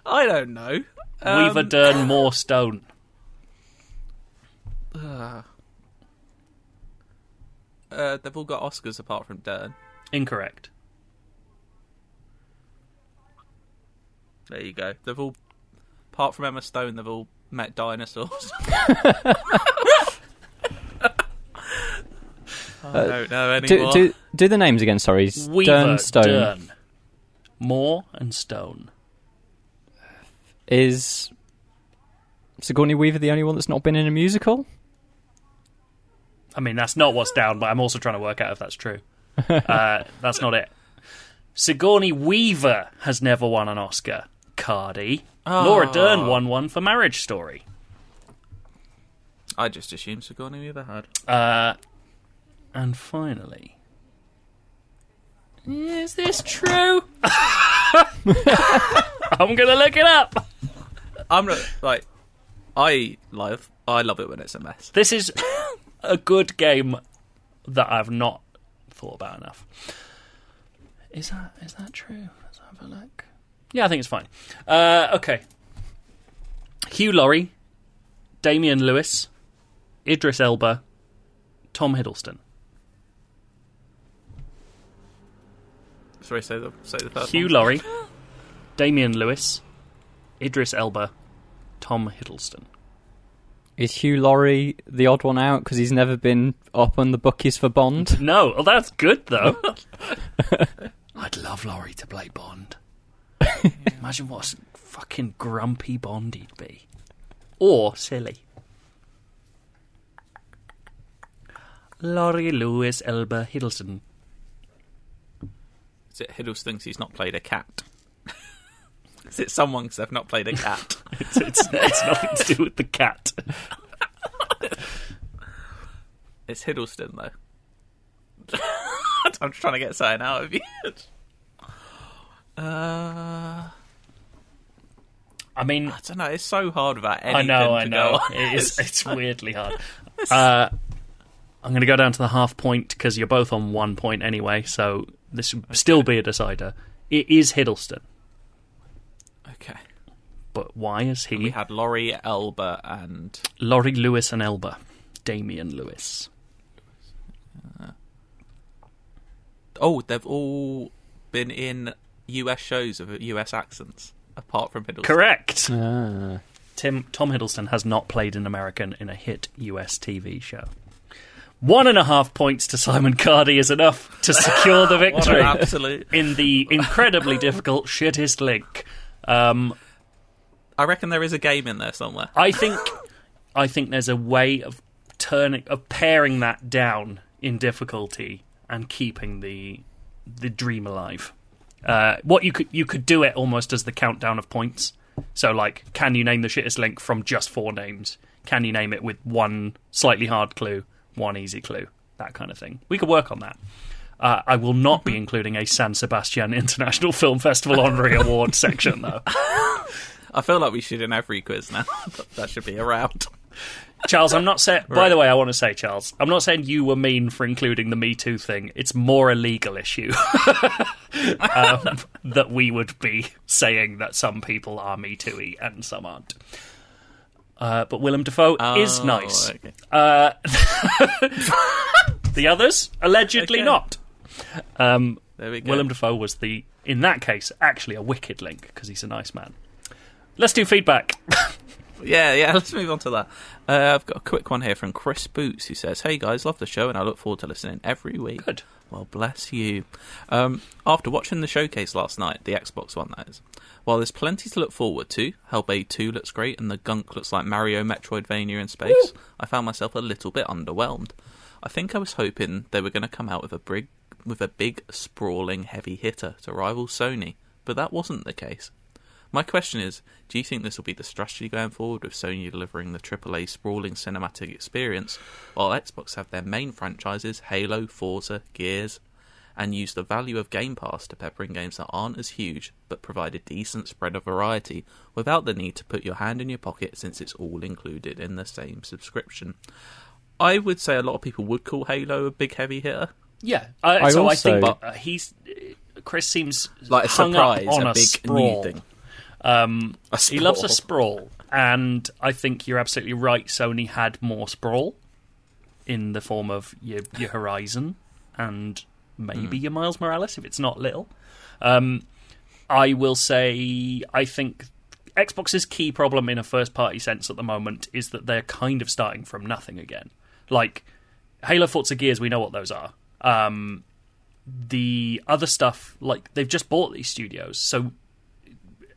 I don't know. Um, Weaver, Dern, Moore, Stone. uh, they've all got Oscars apart from Dern. Incorrect. There you go. They've all, apart from Emma Stone, they've all met dinosaurs. I don't know Do, do, do the names again, sorry. Weaver, Dern Stone Dern, Moore, and Stone. is Sigourney Weaver the only one that's not been in a musical? I mean, that's not what's down, but I'm also trying to work out if that's true. Uh, that's not it. Sigourney Weaver has never won an Oscar. Cardy. Laura Dern won one for Marriage Story. I just assumed Sigourney Weaver had. Uh, and finally, is this true? I'm gonna look it up. I'm not like. I love. I love it when it's a mess. This is a good game that I've not thought about enough. Is that is that true? Let's have a look. Yeah, I think it's fine. Uh, okay. Hugh Laurie, Damian Lewis, Idris Elba, Tom Hiddleston. Sorry, say the say the first Hugh one. Laurie, Damian Lewis, Idris Elba, Tom Hiddleston. Is Hugh Laurie the odd one out because he's never been up on the bookies for Bond? No, well, that's good though. I'd love Laurie to play Bond. Imagine what a fucking grumpy Bond he'd be, or silly. Laurie Lewis Elba Hiddleston. Is it Hiddleston thinks he's not played a cat? Is it someone because they've not played a cat? It's, it's, it's nothing to do with the cat. it's Hiddleston though. I'm just trying to get something out of you. Uh, I mean, I don't know. It's so hard without I anything. know, I know. It is, it's weirdly hard. Uh, I'm going to go down to the half point because you're both on one point anyway, so this would still be a decider. It is Hiddleston, Okay. but why is he We had Laurie, Elba, and Laurie Lewis and Elba? Damian Lewis. oh, they've all been in US shows with US accents, apart from Hiddleston. Correct. Ah. Tim Tom Hiddleston has not played an American in a hit US TV show. One and a half points to Simon Cardy is enough to secure the victory absolute. in the incredibly difficult shittest link. Um, I reckon there is a game in there somewhere. I think I think there's a way of turning of paring that down in difficulty and keeping the the dream alive. Uh, what you could you could do it almost as the countdown of points. So like, can you name the shittest link from just four names? Can you name it with one slightly hard clue, one easy clue, that kind of thing? We could work on that. Uh, I will not be including a San Sebastian International Film Festival honorary award section though. I feel like we should in every quiz now. that should be around. Charles, I'm not saying. By the way, I want to say, Charles, I'm not saying you were mean for including the Me Too thing. It's more a legal issue um, that we would be saying that some people are Me Too-y and some aren't. Uh, but Willem Dafoe is Oh, nice. okay. Uh, the others allegedly Okay. not. Um, There we go. Willem Dafoe was the, in that case, actually a wicked link because he's a nice man. Let's do feedback. Yeah, yeah, let's move on to that. Uh, I've got a quick one here from Chris Boots who says, Hey guys, love the show and I look forward to listening every week. Good. Well, bless you. Um, after watching the showcase last night, the Xbox one that is, while there's plenty to look forward to, Hellblade 2 looks great and the gunk looks like Mario Metroidvania in space, I found myself a little bit underwhelmed. I think I was hoping they were going to come out with a big, with a big, sprawling heavy hitter to rival Sony, but that wasn't the case. My question is, do you think this will be the strategy going forward with Sony delivering the AAA sprawling cinematic experience, while Xbox have their main franchises, Halo, Forza, Gears, and use the value of Game Pass to pepper in games that aren't as huge, but provide a decent spread of variety, without the need to put your hand in your pocket since it's all included in the same subscription? I would say a lot of people would call Halo a big heavy hitter. Yeah. Uh, I so I also- think uh, he's Chris seems Like a hung surprise, up on a a, big sprawl. new thing. Um, he loves a sprawl. and I think you're absolutely right. Sony had more sprawl in the form of your, your Horizon and maybe your Miles Morales if it's not little. Um, I will say I think Xbox's key problem in a first party sense at the moment is that they're kind of starting from nothing again. Like Halo, Forza, Gears, we know what those are. Um, the other stuff, like they've just bought these studios, so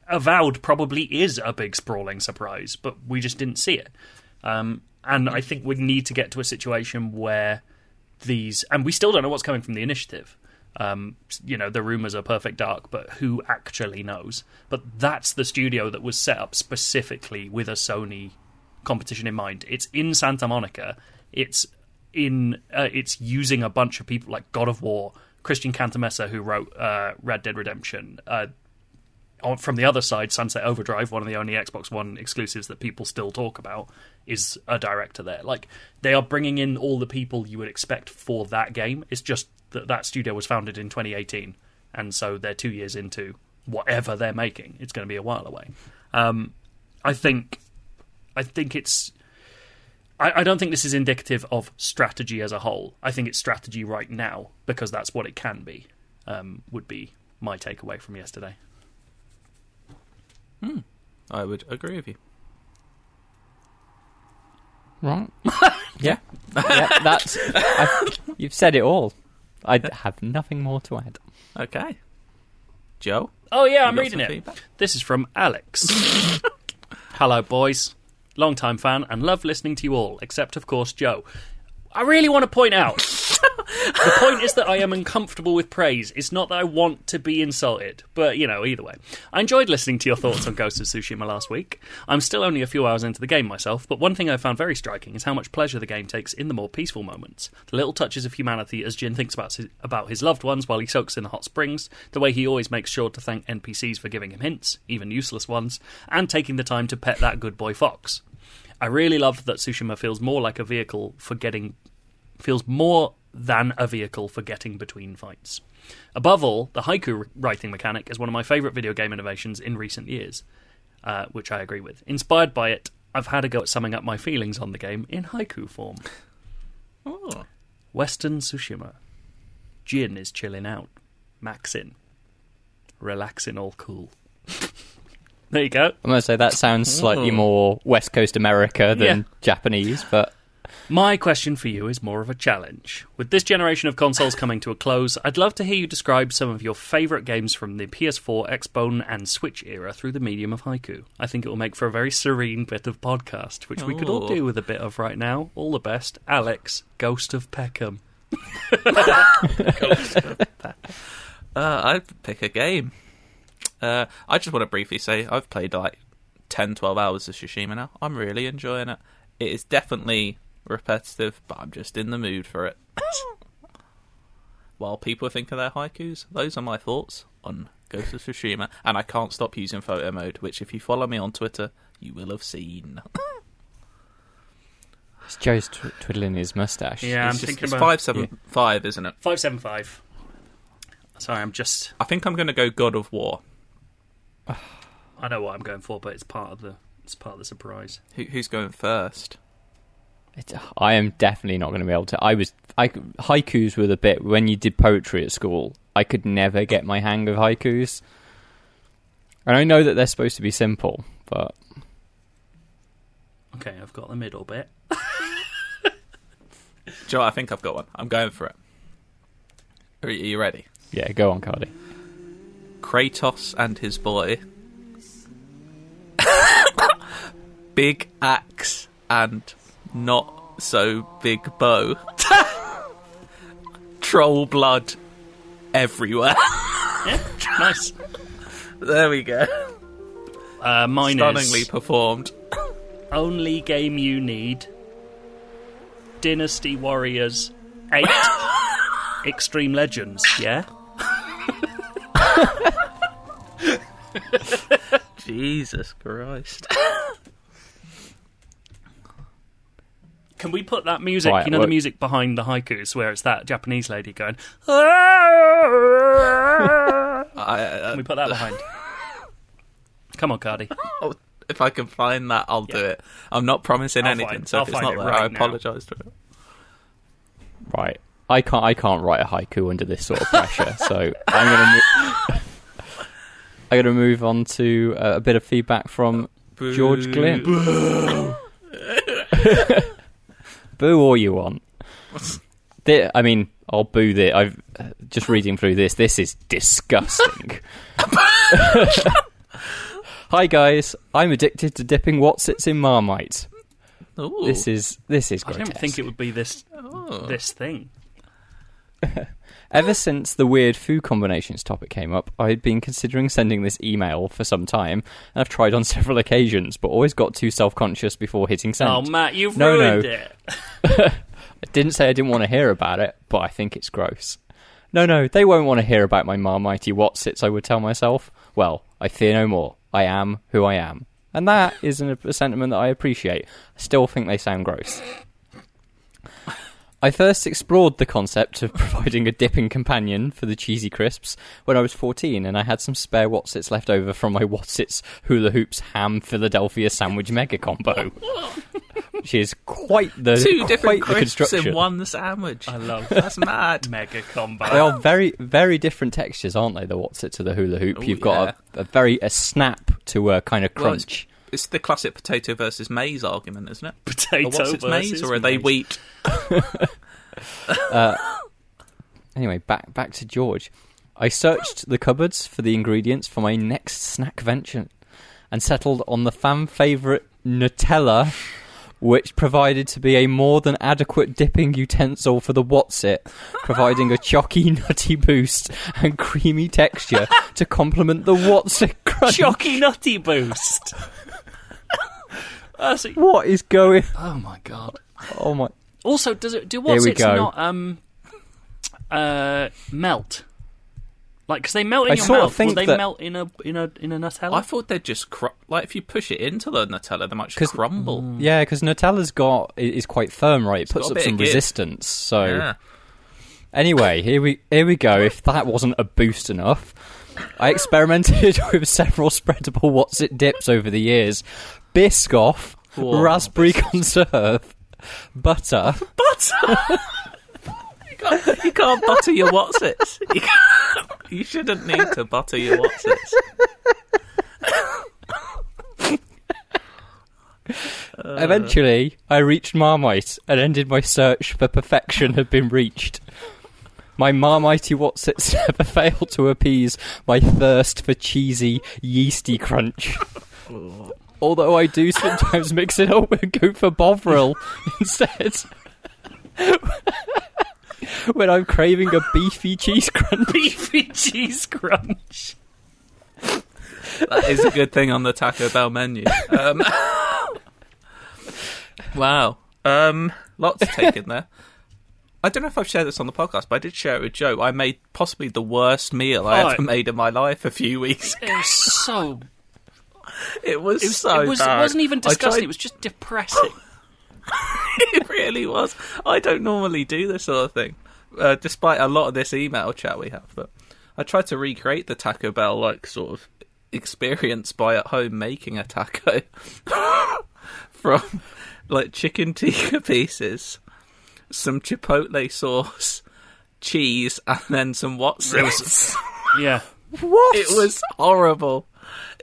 Avowed probably is a big sprawling surprise, but we just didn't see it. Um, and I think we need to get to a situation where these, and we still don't know what's coming from the initiative. Um, you know, the rumors are perfect dark, but who actually knows? But that's the studio that was set up specifically with a Sony competition in mind. It's in Santa Monica. It's in. Uh, it's using a bunch of people like God of War, Christian Cantamessa, who wrote uh, Red Dead Redemption. Uh, from the other side, Sunset Overdrive, one of the only Xbox One exclusives that people still talk about, is a director there. Like they are bringing in all the people you would expect for that game. It's just that that studio was founded in 2018, and so they're two years into whatever they're making. It's going to be a while away. Um, I think, I think it's. I, don't think this is indicative of strategy as a whole. I think it's strategy right now because that's what it can be. Um, would be my takeaway from yesterday. Hmm. I would agree with you. Right. yeah. yeah. That's. I've, you've said it all. I have nothing more to add. Okay. Joe? Oh yeah, I'm reading it. feedback? This is from Alex. Hello, boys. Long time fan and love listening to you all, except of course Joe. I really want to point out the point is that I am uncomfortable with praise. It's not that I want to be insulted, but you know, either way. I enjoyed listening to your thoughts on Ghost of Tsushima last week. I'm still only a few hours into the game myself, but one thing I found very striking is how much pleasure the game takes in the more peaceful moments. The little touches of humanity as Jin thinks about his, about his loved ones while he soaks in the hot springs, the way he always makes sure to thank NPCs for giving him hints, even useless ones, and taking the time to pet that good boy fox. I really love that Tsushima feels more like a vehicle for getting feels more than a vehicle for getting between fights. Above all, the haiku writing mechanic is one of my favourite video game innovations in recent years, uh, which I agree with. Inspired by it, I've had a go at summing up my feelings on the game in haiku form. Oh. Western Tsushima. Jin is chilling out. Maxin. Relaxing all cool. there you go. I'm going to say that sounds slightly Oh. more West Coast America than Yeah. Japanese, but My question for you is more of a challenge. With this generation of consoles coming to a close, I'd love to hear you describe some of your favourite games from the PS4, Xbone, and Switch era through the medium of haiku. I think it will make for a very serene bit of podcast, which we could all Oh. do with a bit of right now. All the best. Alex, Ghost of Peckham. Uh, I'd pick a game. Uh, I just want to briefly say I've played like 10, 12 hours of Tsushima now. I'm really enjoying it. It is definitely repetitive, but I'm just in the mood for it. While people think of their haikus, those are my thoughts on Ghost of Tsushima, and I can't stop using photo mode, which if you follow me on Twitter, you will have seen. it's Joe's tw- twiddling his mustache. Yeah, I'm it's just, thinking it's about five seven five, isn't it? 575. Sorry, I'm just. I think I'm going to go God of War. I know what I'm going for, but it's part of the. It's part of the surprise. Who, who's going first? It's, I am definitely not going to be able to. I was I haikus were the bit when you did poetry at school. I could never get my hang of haikus, and I know that they're supposed to be simple, but Okay, I've got the middle bit. Joe, I think I've got one. I'm going for it. Are you- are you ready? yeah, go on, Cardy. Kratos and his boy. big axe and not so big bow. Troll blood everywhere. Nice. there we go. Uh, mine Stunningly is performed. only game you need. Dynasty Warriors 8 Extreme Legends, yeah? Jesus Christ. Can we put that music, Right, you know, well- the music behind the haikus, where it's that Japanese lady going, Can I, uh, we put that behind? Come on, Cardy. oh, if I can find that, I'll do it. I'm not promising I'll anything, find- so I'll if it's not it there, right I apologise to it. Right, I can't I can't write a haiku under this sort of pressure, so I'm gonna. Mo- I'm gonna move on to uh, a bit of feedback from George Glynn. Boo all you want. I mean, I'll boo this. I've uh, just reading through this. This is disgusting. Hi guys, I'm addicted to dipping Wotsits in Marmite. Ooh. This is this is I grotesque. didn't think it would be this this thing. Ever since the weird food combinations topic came up, I had been considering sending this email for some time, and I've tried on several occasions, but always got too self-conscious before hitting send. Oh, Matt, you've No, ruined no. it. I didn't say I didn't want to hear about it, but I think it's gross. No, no, they won't want to hear about my marmitey Wotsits, I would tell myself. Well, I fear no more. I am who I am. And that is an, a sentiment that I appreciate. I still think they sound gross. I first explored the concept of providing a dipping companion for the cheesy crisps when I was 14 and I had some spare Wotsits left over from my Wotsits Hula Hoops Ham Philadelphia Sandwich Mega Combo. Which is quite the, Two quite different the crisps construction. in one sandwich. I love That's mad. mega combo. They are very, very different textures, aren't they? The Wotsit to the hula hoop. Oh, You've got a, a very a snap to a kind of Well, it's- the classic potato versus maize argument, isn't it? Potato Or Wotsits versus maize, or are they maize. wheat? Uh, anyway, back back to George. I searched the cupboards for the ingredients for my next snack venture and settled on the fan favourite Nutella, which provided to be a more than adequate dipping utensil for the Wotsit, providing a chalky, nutty boost and creamy texture to complement the Wotsit crunch. Chocky Nutty Boost. That's- What is going? oh my god. Oh my! Also, does it do Here what's we it's go. not um uh melt? Like, because they melt in I your sort of mouth, think will they that- melt in a in a in a Nutella? I thought they'd just cru- like if you push it into the Nutella, they might just crumble. Yeah, because Nutella's got i- is quite firm, right? It puts got a up bit some of give. resistance. So Yeah. Anyway, here we here we go. If that wasn't a boost enough, I experimented with several spreadable Wotsit dips over the years: Biscoff, Whoa, raspberry conserve, butter. You can't, you can't butter your Wotsits. You, you shouldn't need to butter your Wotsits. Uh. Eventually, I reached Marmite and ended my search for perfection had been reached. My Marmitey Wotsits never failed to appease my thirst for cheesy, yeasty crunch. Although I do sometimes mix it up and go for Bovril instead. when I'm craving a beefy cheese crunch. beefy cheese crunch. That is a good thing on the Taco Bell menu. Um, wow. Um, lots taken there. I don't know if I've shared this on the podcast, but I did share it with Joe. I made possibly the worst meal I Oh. ever made in my life a few weeks. It was so. It was, It, was, so it, was, bad. it wasn't even I disgusting. tried- It was just depressing. it really was. I don't normally do this sort of thing, uh, despite a lot of this email chat we have. But I tried to recreate the Taco Bell like sort of experience by at home making a taco from like chicken tikka pieces, some chipotle sauce, cheese, and then some Wotsits. yeah. What? it was horrible.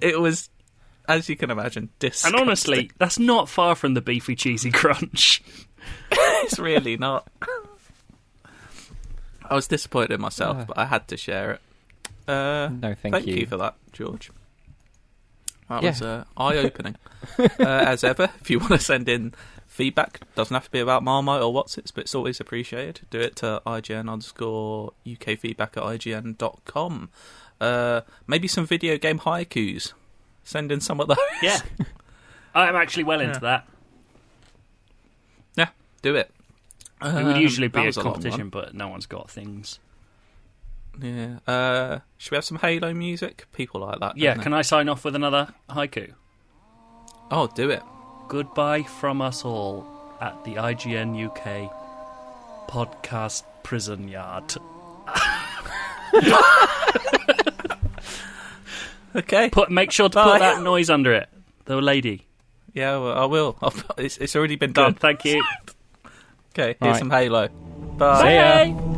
It was, as you can imagine, And honestly, that's not far from the beefy cheesy crunch. it's really not. I was disappointed in myself, but I had to share it. Uh, No, thank you. you. for that, George. That Yeah. was uh, eye-opening. uh, as ever, if you want to send in feedback, doesn't have to be about Marmite or Wotsit, but it's always appreciated. Do it to IGN underscore UK feedback at IGN.com. Uh, maybe some video game haikus. Send in some of those. Yeah. I'm actually well into that. yeah, do it. It would Um, usually be that a was long one. competition, but no one's got things. Yeah. Uh, should we have some Halo music? People like that. Yeah, can I sign off with another haiku? Oh, do it. Goodbye from us all at the IGN UK podcast prison yard. Okay. Put make sure to put that noise under it. The lady. Yeah, well, I will. I'll, it's, it's already been done. Good, thank you. Okay, here's Right. some Halo. Bye. See ya. Bye.